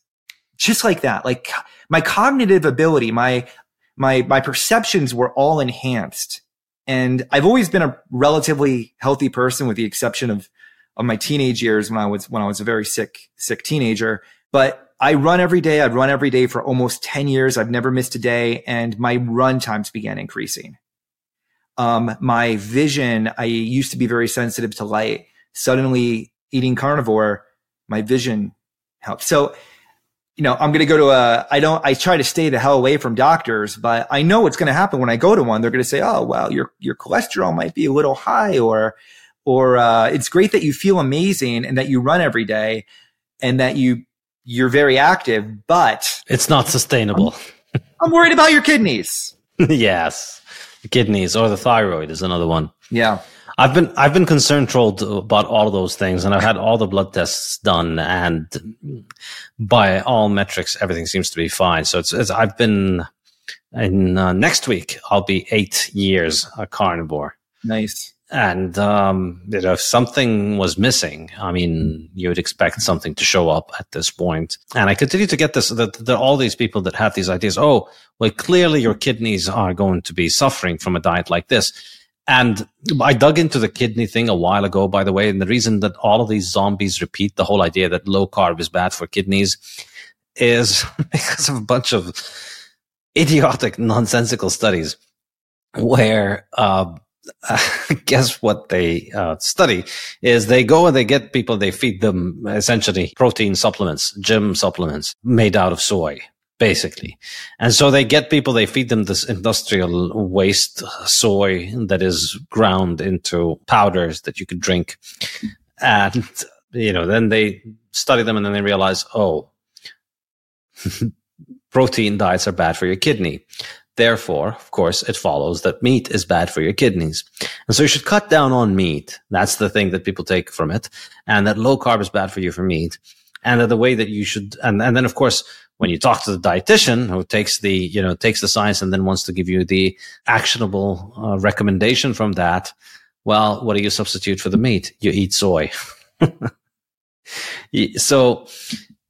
Just like that. Like my cognitive ability, my, my, my perceptions were all enhanced. And I've always been a relatively healthy person with the exception of, of my teenage years when I was, when I was a very sick, sick teenager. But I run every day. I've run every day for almost 10 years. I've never missed a day and my run times began increasing. Um, my vision, I used to be very sensitive to light. Suddenly eating carnivore, my vision helped. So, you know, I'm going to go to a, I don't, I try to stay the hell away from doctors, but I know what's going to happen when I go to one. They're going to say, Oh, well, your, your cholesterol might be a little high or, or, uh, it's great that you feel amazing and that you run every day and that you you're very active, but it's not sustainable. I'm, I'm worried about your kidneys. yes, kidneys or the thyroid is another one. Yeah. I've been I've been concerned trolled about all of those things, and I've had all the blood tests done, and by all metrics, everything seems to be fine. So it's, it's I've been in uh, next week I'll be eight years a carnivore. Nice. And um, you know, if something was missing, I mean, you would expect something to show up at this point. And I continue to get this that, all these people that have these ideas, oh, well, clearly your kidneys are going to be suffering from a diet like this. And I dug into the kidney thing a while ago, by the way. And the reason that all of these zombies repeat the whole idea that low carb is bad for kidneys is because of a bunch of idiotic, nonsensical studies where uh, guess what they uh, study is they go and they get people, they feed them essentially protein supplements, gym supplements made out of soy, basically. And so they get people, they feed them this industrial waste soy that is ground into powders that you could drink. And, you know, then they study them and then they realize, oh, protein diets are bad for your kidney. Therefore, of course, it follows that meat is bad for your kidneys. And so you should cut down on meat. That's the thing that people take from it. And that low carb is bad for you for meat. And that the way that you should, and, and then of course, when you talk to the dietitian who takes the, you know, takes the science and then wants to give you the actionable uh, recommendation from that, well, what do you substitute for the meat? You eat soy. so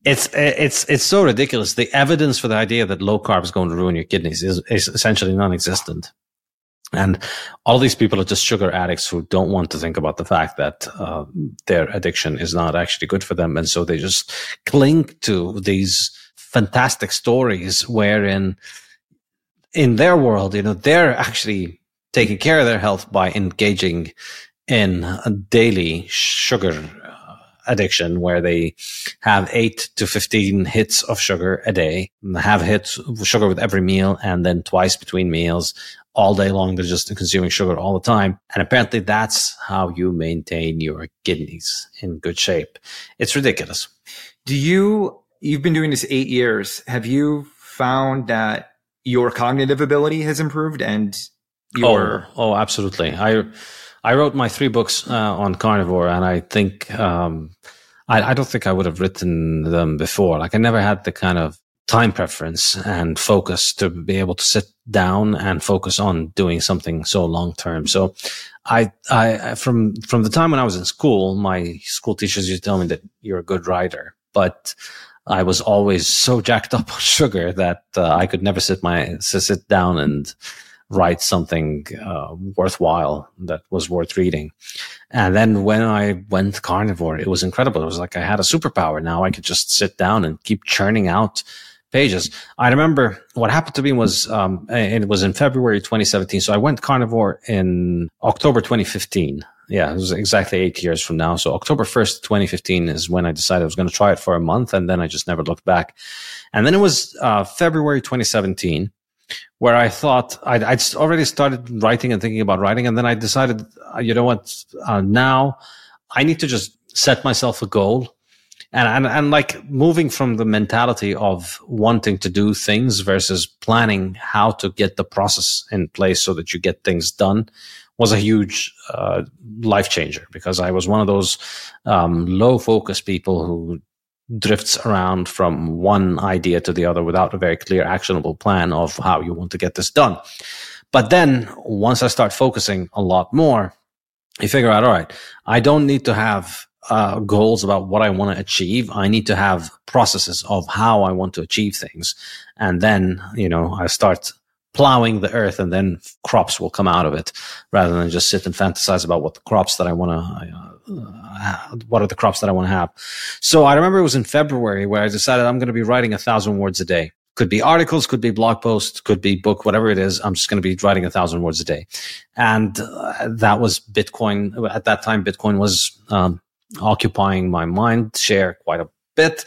it's it's it's so ridiculous. The evidence for the idea that low carb is going to ruin your kidneys is, is essentially non-existent. And all these people are just sugar addicts who don't want to think about the fact that uh, their addiction is not actually good for them, and so they just cling to these fantastic stories wherein, in their world, you know, they're actually taking care of their health by engaging in daily sugar addiction where they have eight to 15 hits of sugar a day, have hits of sugar with every meal and then twice between meals all day long. They're just consuming sugar all the time. And apparently that's how you maintain your kidneys in good shape. It's ridiculous. Do you, you've been doing this eight years. Have you found that your cognitive ability has improved and your oh, oh absolutely i i wrote my three books uh, on carnivore and i think um, I, I don't think i would have written them before like i never had the kind of time preference and focus to be able to sit down and focus on doing something so long term. So I, I, from, from the time when I was in school, my school teachers used to tell me that you're a good writer, but I was always so jacked up on sugar that uh, I could never sit my, sit down and write something uh, worthwhile that was worth reading. And then when I went carnivore, it was incredible. It was like I had a superpower. Now I could just sit down and keep churning out pages. I remember what happened to me was, um, it was in February 2017. So I went carnivore in October 2015. Yeah, it was exactly eight years from now. So October 1st, 2015 is when I decided I was going to try it for a month. And then I just never looked back. And then it was, uh, February 2017 where I thought I'd, I'd, already started writing and thinking about writing. And then I decided, uh, you know what, uh, now I need to just set myself a goal and, and and like moving from the mentality of wanting to do things versus planning how to get the process in place so that you get things done was a huge uh, life changer because I was one of those um, low focus people who drifts around from one idea to the other without a very clear actionable plan of how you want to get this done. But then once I start focusing a lot more, you figure out, all right, I don't need to have uh, goals about what I want to achieve. I need to have processes of how I want to achieve things. And then, you know, I start plowing the earth and then crops will come out of it rather than just sit and fantasize about what the crops that I want to, uh, what are the crops that I want to have. So I remember it was in February where I decided I'm going to be writing a thousand words a day. Could be articles, could be blog posts, could be book, whatever it is. I'm just going to be writing a thousand words a day. And uh, that was Bitcoin. At that time, Bitcoin was, um, occupying my mind share quite a bit.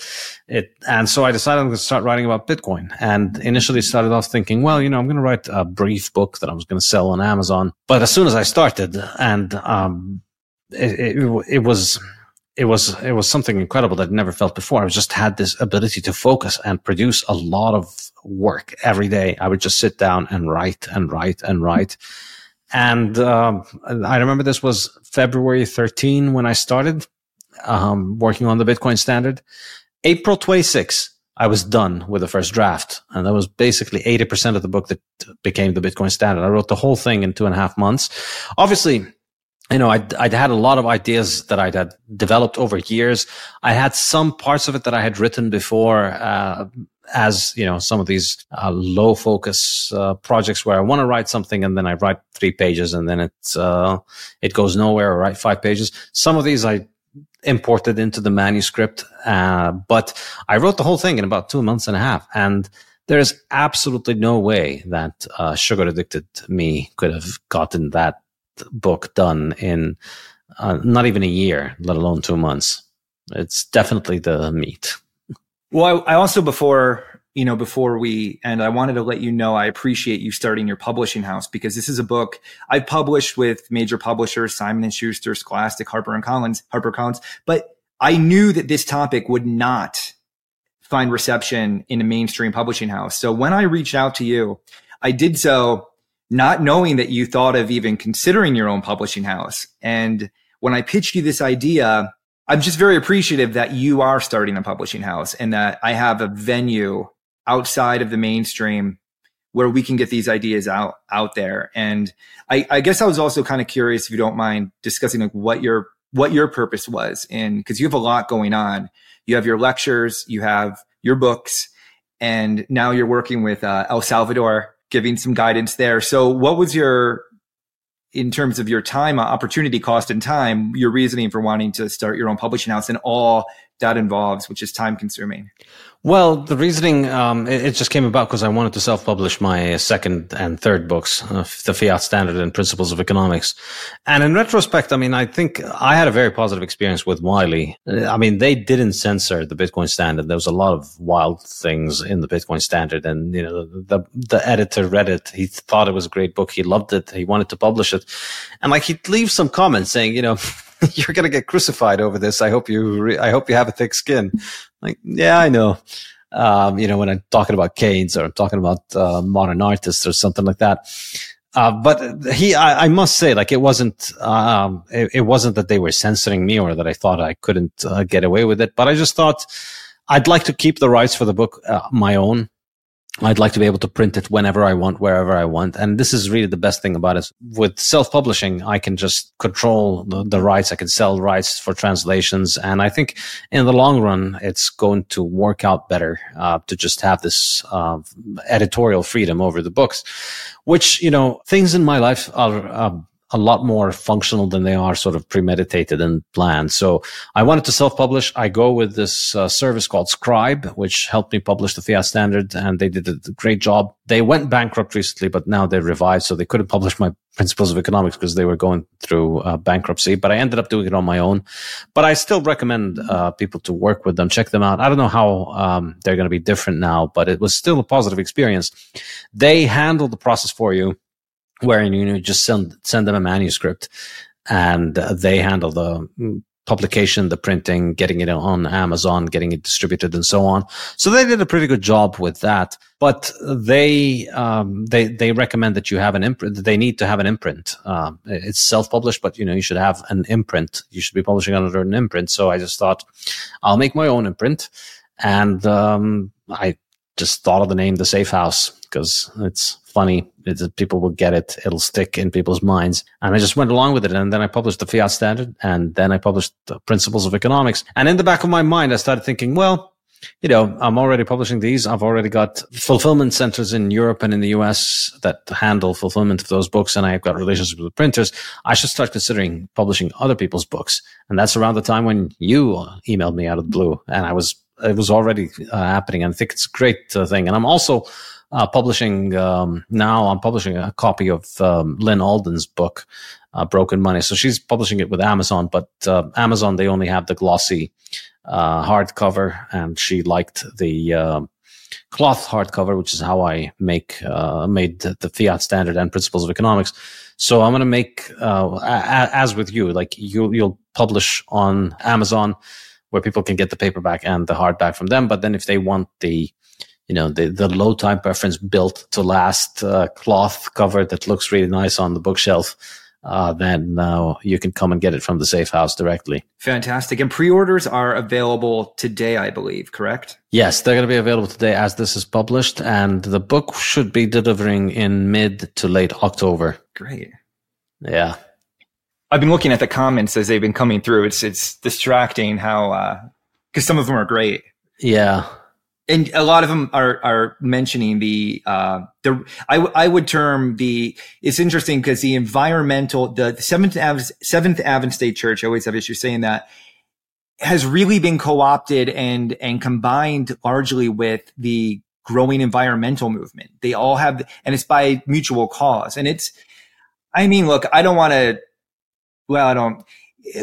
It, and so I decided I'm going to start writing about Bitcoin and initially started off thinking, well, you know, I'm going to write a brief book that I was going to sell on Amazon. But as soon as I started and, um, it, was, it was it was something incredible that I'd never felt before. I just had this ability to focus and produce a lot of work every day. I would just sit down and write and write and write. And um, I remember this was February 13 when I started um, working on the Bitcoin standard. April 26, I was done with the first draft. And that was basically 80% of the book that became the Bitcoin standard. I wrote the whole thing in two and a half months. Obviously, you know, I'd, I'd had a lot of ideas that I'd had developed over years. I had some parts of it that I had written before, uh, as you know, some of these uh, low focus uh, projects where I want to write something and then I write three pages and then it's uh, it goes nowhere. Or write five pages. Some of these I imported into the manuscript. Uh, but I wrote the whole thing in about two months and a half. And there's absolutely no way that uh, Sugar Addicted Me could have gotten that book done in uh, not even a year, let alone two months. It's definitely the meat. Well, I, I also, before you know, before we and I wanted to let you know I appreciate you starting your publishing house because this is a book I've published with major publishers, Simon and Schuster, Scholastic, Harper and Collins, Harper Collins, but I knew that this topic would not find reception in a mainstream publishing house. So when I reached out to you, I did so not knowing that you thought of even considering your own publishing house. And when I pitched you this idea, I'm just very appreciative that you are starting a publishing house and that I have a venue outside of the mainstream where we can get these ideas out out there. And I, I guess I was also kind of curious if you don't mind discussing like what your what your purpose was in because you have a lot going on. You have your lectures, you have your books, and now you're working with uh, El Salvador, giving some guidance there. So, what was your in terms of your time, opportunity cost, and time, your reasoning for wanting to start your own publishing house and all that involves, which is time consuming? Well, the reasoning um, it, it, just came about because I wanted to self-publish my second and third books, uh, the Fiat Standard and Principles of Economics. And in retrospect, I mean, I think I had a very positive experience with Wiley. Uh, I mean, they didn't censor the Bitcoin Standard. There was a lot of wild things in the Bitcoin Standard, and you know, the the editor read it. He thought it was a great book. He loved it. He wanted to publish it, and like he'd leave some comments saying, you know. you're going to get crucified over this. I hope you, re- I hope you have a thick skin. Like, yeah, I know. Um, you know, when I'm talking about Keynes or I'm talking about uh, modern artists or something like that. Uh, but he, I, I, must say, like it wasn't, um, it, it, wasn't that they were censoring me or that I thought I couldn't uh, get away with it. But I just thought I'd like to keep the rights for the book uh, my own. I'd like to be able to print it whenever I want, wherever I want. And this is really the best thing about it. With self-publishing, I can just control the, the, rights. I can sell rights for translations. And I think in the long run, it's going to work out better uh, to just have this uh, editorial freedom over the books, which, you know, things in my life are, uh, a lot more functional than they are sort of premeditated and planned. So I wanted to self-publish. I go with this uh, service called Scribe, which helped me publish the Fiat Standard, and they did a great job. They went bankrupt recently, but now they're revived, so they couldn't publish my Principles of Economics because they were going through uh, bankruptcy. But I ended up doing it on my own. But I still recommend uh, people to work with them, check them out. I don't know how um, they're going to be different now, but it was still a positive experience. They handle the process for you wherein you know just send send them a manuscript and they handle the publication, the printing, getting it on Amazon, getting it distributed, and so on. So they did a pretty good job with that. But they um, they they recommend that you have an imprint. They need to have an imprint. Um, it's self published, but you know you should have an imprint. You should be publishing under an imprint. So I just thought I'll make my own imprint, and um, I just thought of the name the Saif House because it's funny. It's, people will get it. It'll stick in people's minds. And I just went along with it. And then I published the Fiat Standard and then I published the Principles of Economics. And in the back of my mind, I started thinking, well, you know, I'm already publishing these. I've already got fulfillment centers in Europe and in the US that handle fulfillment of those books. And I've got relationships with printers. I should start considering publishing other people's books. And that's around the time when you emailed me out of the blue. And I was, it was already uh, happening. And I think it's a great uh, thing. And I'm also uh, publishing um, now. I'm publishing a copy of um, Lyn Alden's book, uh, Broken Money. So she's publishing it with Amazon, but uh, Amazon they only have the glossy uh, hardcover, and she liked the um, cloth hardcover, which is how I make uh, made the Fiat Standard and Principles of Economics. So I'm going to make uh, as with you, like you you'll publish on Amazon where people can get the paperback and the hardback from them. But then if they want the you know the the low time preference built to last uh, cloth cover that looks really nice on the bookshelf uh, then uh, you can come and get it from the Saif House directly. Fantastic. And pre-orders are available today i believe correct? Yes they're going to be available today as this is published and the book should be delivering in mid to late october. Great. Yeah. I've been looking at the comments as they've been coming through. It's it's distracting how because uh, some of them are great. Yeah and a lot of them are are mentioning the uh the I I would term the it's interesting because the environmental the seventh Ave, seventh Advent State Church I always have issues saying that has really been co-opted and and combined largely with the growing environmental movement. They all have and it's by mutual cause and it's I mean look I don't want to well I don't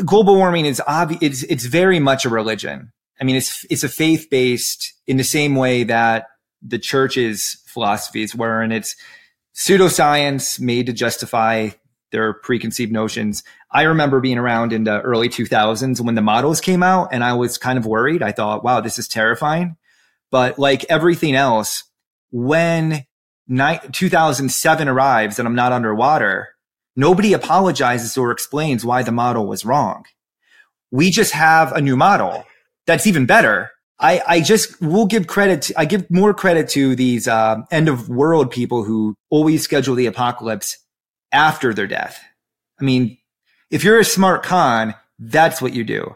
global warming is obvious it's it's very much a religion I mean, it's it's a faith based in the same way that the church's philosophies were, and it's pseudoscience made to justify their preconceived notions. I remember being around in the early 2000s when the models came out, and I was kind of worried. I thought, "Wow, this is terrifying." But like everything else, when ni- 2007 arrives and I'm not underwater, nobody apologizes or explains why the model was wrong. We just have a new model that's even better. I, I just will give credit. To, I give more credit to these uh, end of world people who always schedule the apocalypse after their death. I mean, if you're a smart con, that's what you do.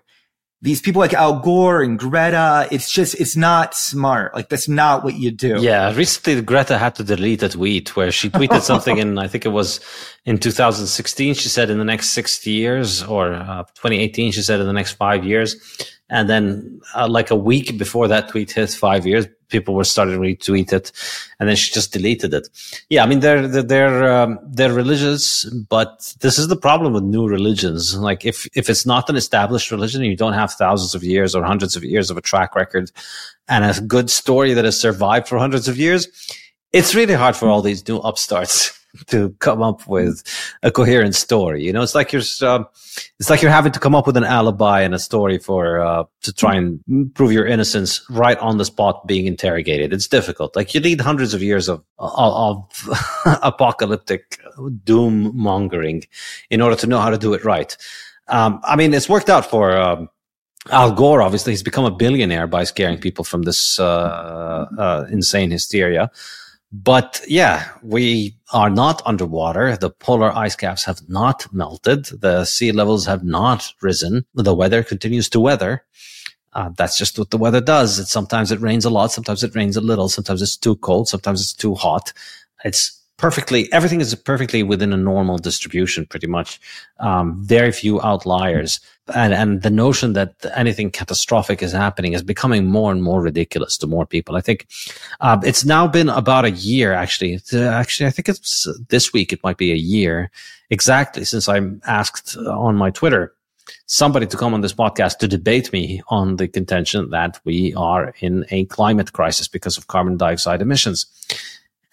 These people like Al Gore and Greta, it's just, it's not smart. Like that's not what you do. Yeah. Recently, Greta had to delete a tweet where she tweeted something in, I think it was in 2016. She said in the next 60 years or uh, 2018, she said in the next five years and then, uh, like a week before that tweet hit five years, people were starting to retweet it, and then she just deleted it. Yeah, I mean they're they're they're, um, they're religious, but this is the problem with new religions. Like if if it's not an established religion, and you don't have thousands of years or hundreds of years of a track record, and a good story that has survived for hundreds of years, it's really hard for all these new upstarts to come up with a coherent story. You know, it's like you're uh, it's like you're having to come up with an alibi and a story for uh, to try and prove your innocence right on the spot being interrogated. It's difficult. Like you need hundreds of years of of, of apocalyptic doom mongering in order to know how to do it right. Um, I mean, it's worked out for. Um, Al Gore, obviously, he's become a billionaire by scaring people from this uh, uh, insane hysteria. But yeah, we are not underwater. The polar ice caps have not melted. The sea levels have not risen. The weather continues to weather. Uh, that's just what the weather does. Sometimes it rains a lot. Sometimes it rains a little. Sometimes it's too cold. Sometimes it's too hot. It's perfectly, everything is perfectly within a normal distribution, pretty much. Um, very few outliers and and the notion that anything catastrophic is happening is becoming more and more ridiculous to more people. I think uh, it's now been about a year, actually. Actually, I think it's this week. It might be a year exactly since I asked on my Twitter somebody to come on this podcast to debate me on the contention that we are in a climate crisis because of carbon dioxide emissions,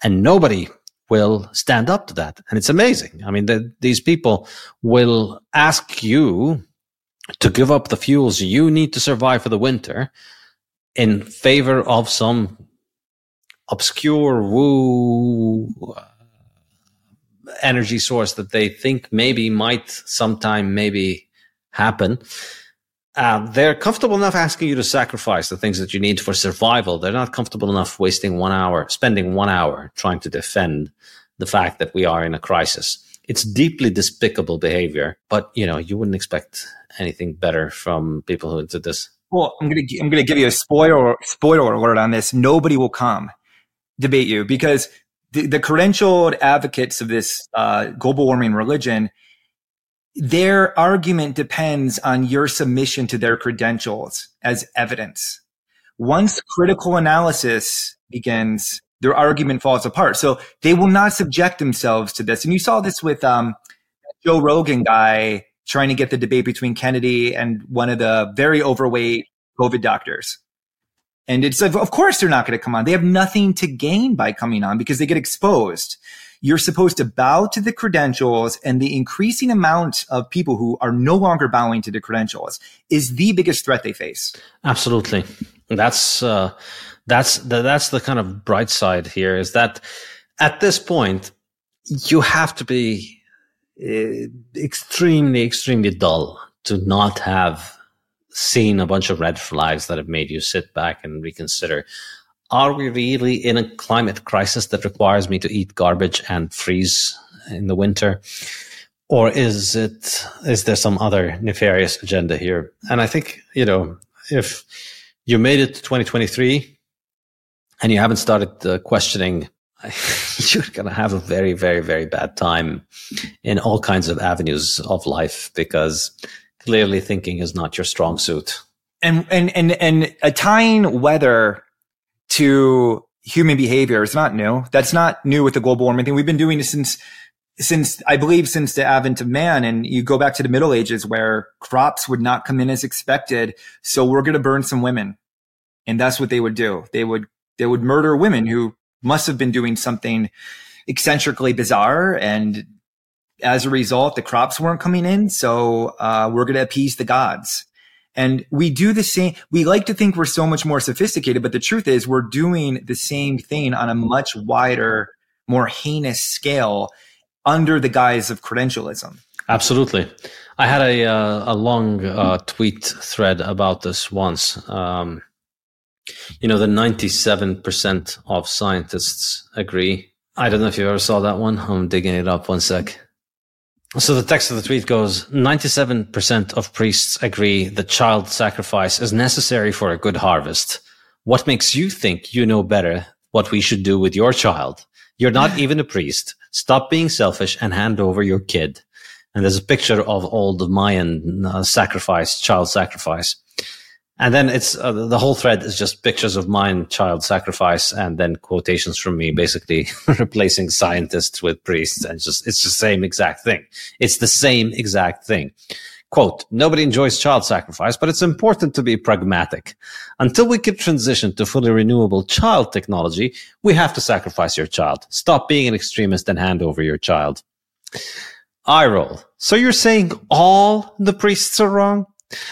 and nobody will stand up to that. And it's amazing. I mean, the, these people will ask you to give up the fuels you need to survive for the winter in favor of some obscure woo uh, energy source that they think maybe might sometime maybe happen. Uh, they're comfortable enough asking you to sacrifice the things that you need for survival. They're not comfortable enough wasting one hour, spending one hour trying to defend the fact that we are in a crisis. It's deeply despicable behavior, but you know, you wouldn't expect anything better from people who did this? Well, I'm gonna I'm gonna give you a spoiler spoiler alert on this. Nobody will come debate you because the, the credentialed advocates of this uh, global warming religion, their argument depends on your submission to their credentials as evidence. Once critical analysis begins, their argument falls apart. So they will not subject themselves to this. And you saw this with um, Joe Rogan guy trying to get the debate between Kennedy and one of the very overweight COVID doctors. And it's of course they're not going to come on. They have nothing to gain by coming on because they get exposed. You're supposed to bow to the credentials and the increasing amount of people who are no longer bowing to the credentials is the biggest threat they face. Absolutely. That's, uh, that's the, that's the kind of bright side here is that at this point, you have to be uh, extremely, extremely dull to not have seen a bunch of red flags that have made you sit back and reconsider. Are we really in a climate crisis that requires me to eat garbage and freeze in the winter? Or is it, is there some other nefarious agenda here? And I think, you know, if you made it to 2023 and you haven't started uh, questioning you're going to have a very, very, very bad time in all kinds of avenues of life because clearly thinking is not your strong suit. And, and, and, and tying weather to human behavior is not new. That's not new with the global warming thing. We've been doing this since, since I believe since the advent of man. And you go back to the Middle Ages where crops would not come in as expected. So we're going to burn some women. And that's what they would do. They would, they would murder women who must have been doing something eccentrically bizarre. And as a result, the crops weren't coming in. So, uh, we're going to appease the gods. And we do the same. We like to think we're so much more sophisticated, but the truth is we're doing the same thing on a much wider, more heinous scale under the guise of credentialism. Absolutely. I had a, uh, a long uh, tweet thread about this once. Um, you know, the 97% of scientists agree. I don't know if you ever saw that one. I'm digging it up one sec. So the text of the tweet goes 97% of priests agree that child sacrifice is necessary for a good harvest. What makes you think you know better what we should do with your child? You're not even a priest. Stop being selfish and hand over your kid. And there's a picture of old Mayan uh, sacrifice, child sacrifice. And then it's uh, the whole thread is just pictures of Mayan, child sacrifice, and then quotations from me, basically replacing scientists with priests, and just it's the same exact thing. It's the same exact thing. Quote, nobody enjoys child sacrifice, but it's important to be pragmatic. Until we can transition to fully renewable child technology, we have to sacrifice your child. Stop being an extremist and hand over your child. Eye roll. So you're saying all the priests are wrong?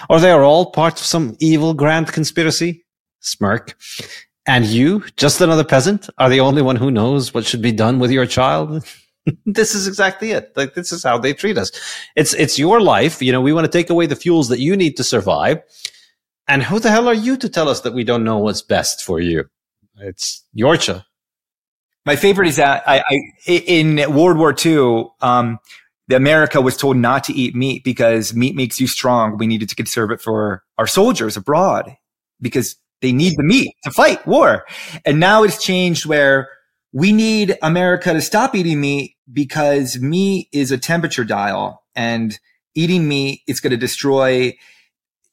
Or they are all part of some evil grand conspiracy? Smirk. And you, just another peasant, are the only one who knows what should be done with your child? this is exactly it. Like this is how they treat us. It's it's your life. You know, we want to take away the fuels that you need to survive. And who the hell are you to tell us that we don't know what's best for you? It's Yorcha. My favorite is that I, I in World War II, um, the America was told not to eat meat because meat makes you strong. We needed to conserve it for our soldiers abroad because they need the meat to fight war. And now it's changed where we need America to stop eating meat because meat is a temperature dial and eating meat is going to destroy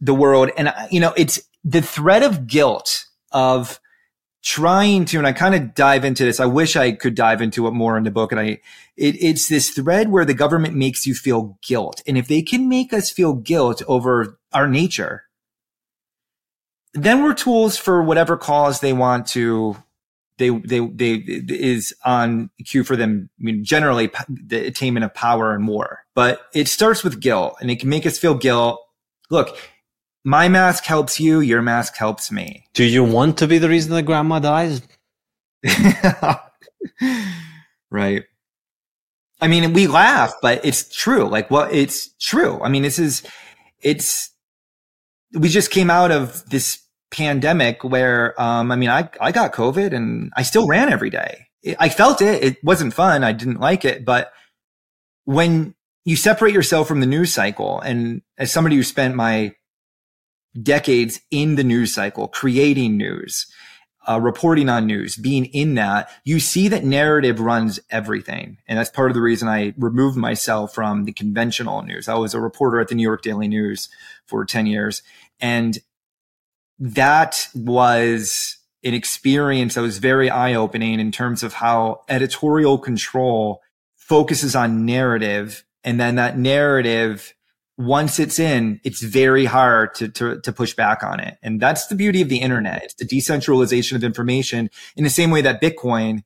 the world. And, you know, it's the threat of guilt of trying to, and I kind of dive into this. I wish I could dive into it more in the book. And I, it, it's this thread where the government makes you feel guilt. And if they can make us feel guilt over our nature, then we're tools for whatever cause they want to they they they is on cue for them. I mean, generally the attainment of power and war, but it starts with guilt, and it can make us feel guilt. Look, my mask helps you. Your mask helps me. Do you want to be the reason that grandma dies? right. I mean, we laugh, but it's true. Like, well, it's true. I mean, this is, it's, we just came out of this pandemic where, um, I mean, I, I got COVID and I still ran every day. I felt it. It wasn't fun. I didn't like it. But when you separate yourself from the news cycle and as somebody who spent my decades in the news cycle, creating news, uh, reporting on news, being in that, you see that narrative runs everything. And that's part of the reason I removed myself from the conventional news. I was a reporter at the New York Daily News for 10 years. And that was an experience that was very eye opening in terms of how editorial control focuses on narrative. And then that narrative, once it's in, it's very hard to, to, to, push back on it. And that's the beauty of the internet. It's the decentralization of information in the same way that Bitcoin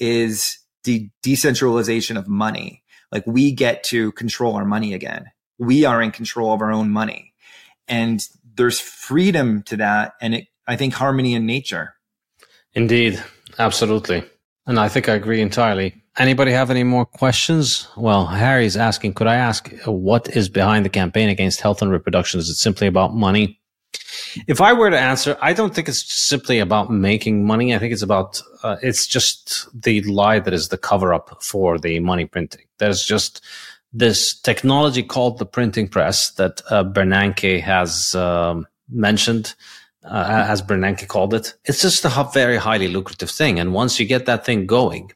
is the decentralization of money. Like we get to control our money again. We are in control of our own money. And there's freedom to that. And it, I think harmony in nature. Indeed. Absolutely. And I think I agree entirely. Anybody have any more questions? Well, Harry's asking, could I ask what is behind the campaign against health and reproduction? Is it simply about money? If I were to answer, I don't think it's simply about making money. I think it's about, uh, it's just the lie that is the cover up for the money printing. There's just this technology called the printing press that uh, Bernanke has um, mentioned, uh, as Bernanke called it. It's just a very highly lucrative thing. And once you get that thing going,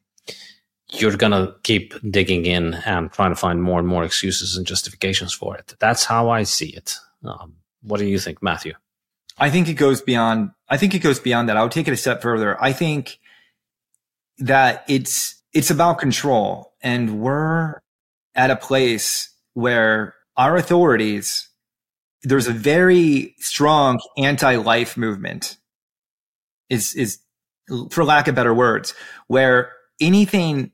you're going to keep digging in and trying to find more and more excuses and justifications for it. That's how I see it. Um, what do you think, Matthew? I think it goes beyond, I think it goes beyond that. I would take it a step further. I think that it's, it's about control and we're at a place where our authorities, there's a very strong anti-life movement is, is for lack of better words, where anything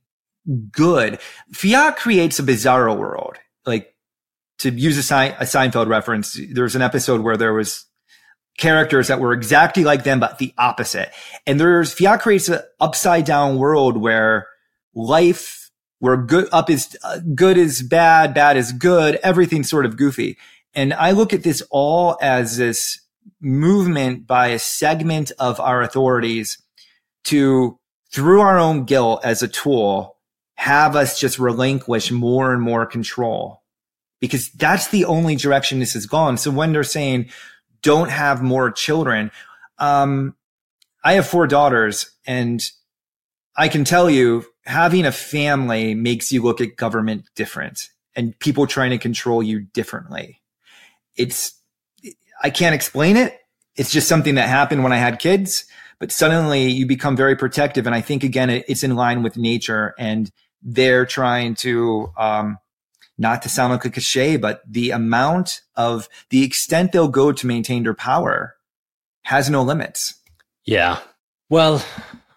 good, fiat creates a bizarre world. Like to use a, Se- a Seinfeld reference, there's an episode where there was characters that were exactly like them, but the opposite. And there's fiat creates an upside down world where life where good up is uh, good is bad, bad is good, everything's sort of goofy. And I look at this all as this movement by a segment of our authorities to, through our own guilt as a tool, have us just relinquish more and more control because that's the only direction this has gone. So when they're saying don't have more children, um, I have four daughters and I can tell you having a family makes you look at government different and people trying to control you differently. It's, I can't explain it. It's just something that happened when I had kids, but suddenly you become very protective. And I think again, it's in line with nature and they're trying to, um, not to sound like a cliche, but the amount of the extent they'll go to maintain their power has no limits. Yeah. Well,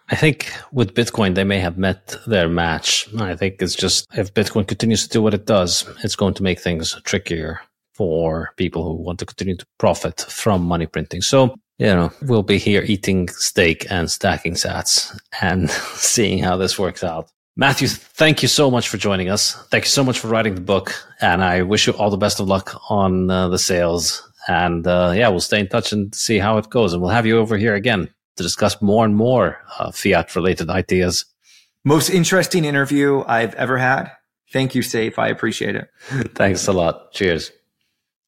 I think with Bitcoin, they may have met their match. I think it's just if Bitcoin continues to do what it does, it's going to make things trickier for people who want to continue to profit from money printing. So, you know, we'll be here eating steak and stacking sats and seeing how this works out. Matthew, thank you so much for joining us. Thank you so much for writing the book. And I wish you all the best of luck on uh, the sales. And uh, yeah, we'll stay in touch and see how it goes. And we'll have you over here again to discuss more and more uh, fiat related ideas. Most interesting interview I've ever had. Thank you, Saif. I appreciate it. Thanks a lot. Cheers.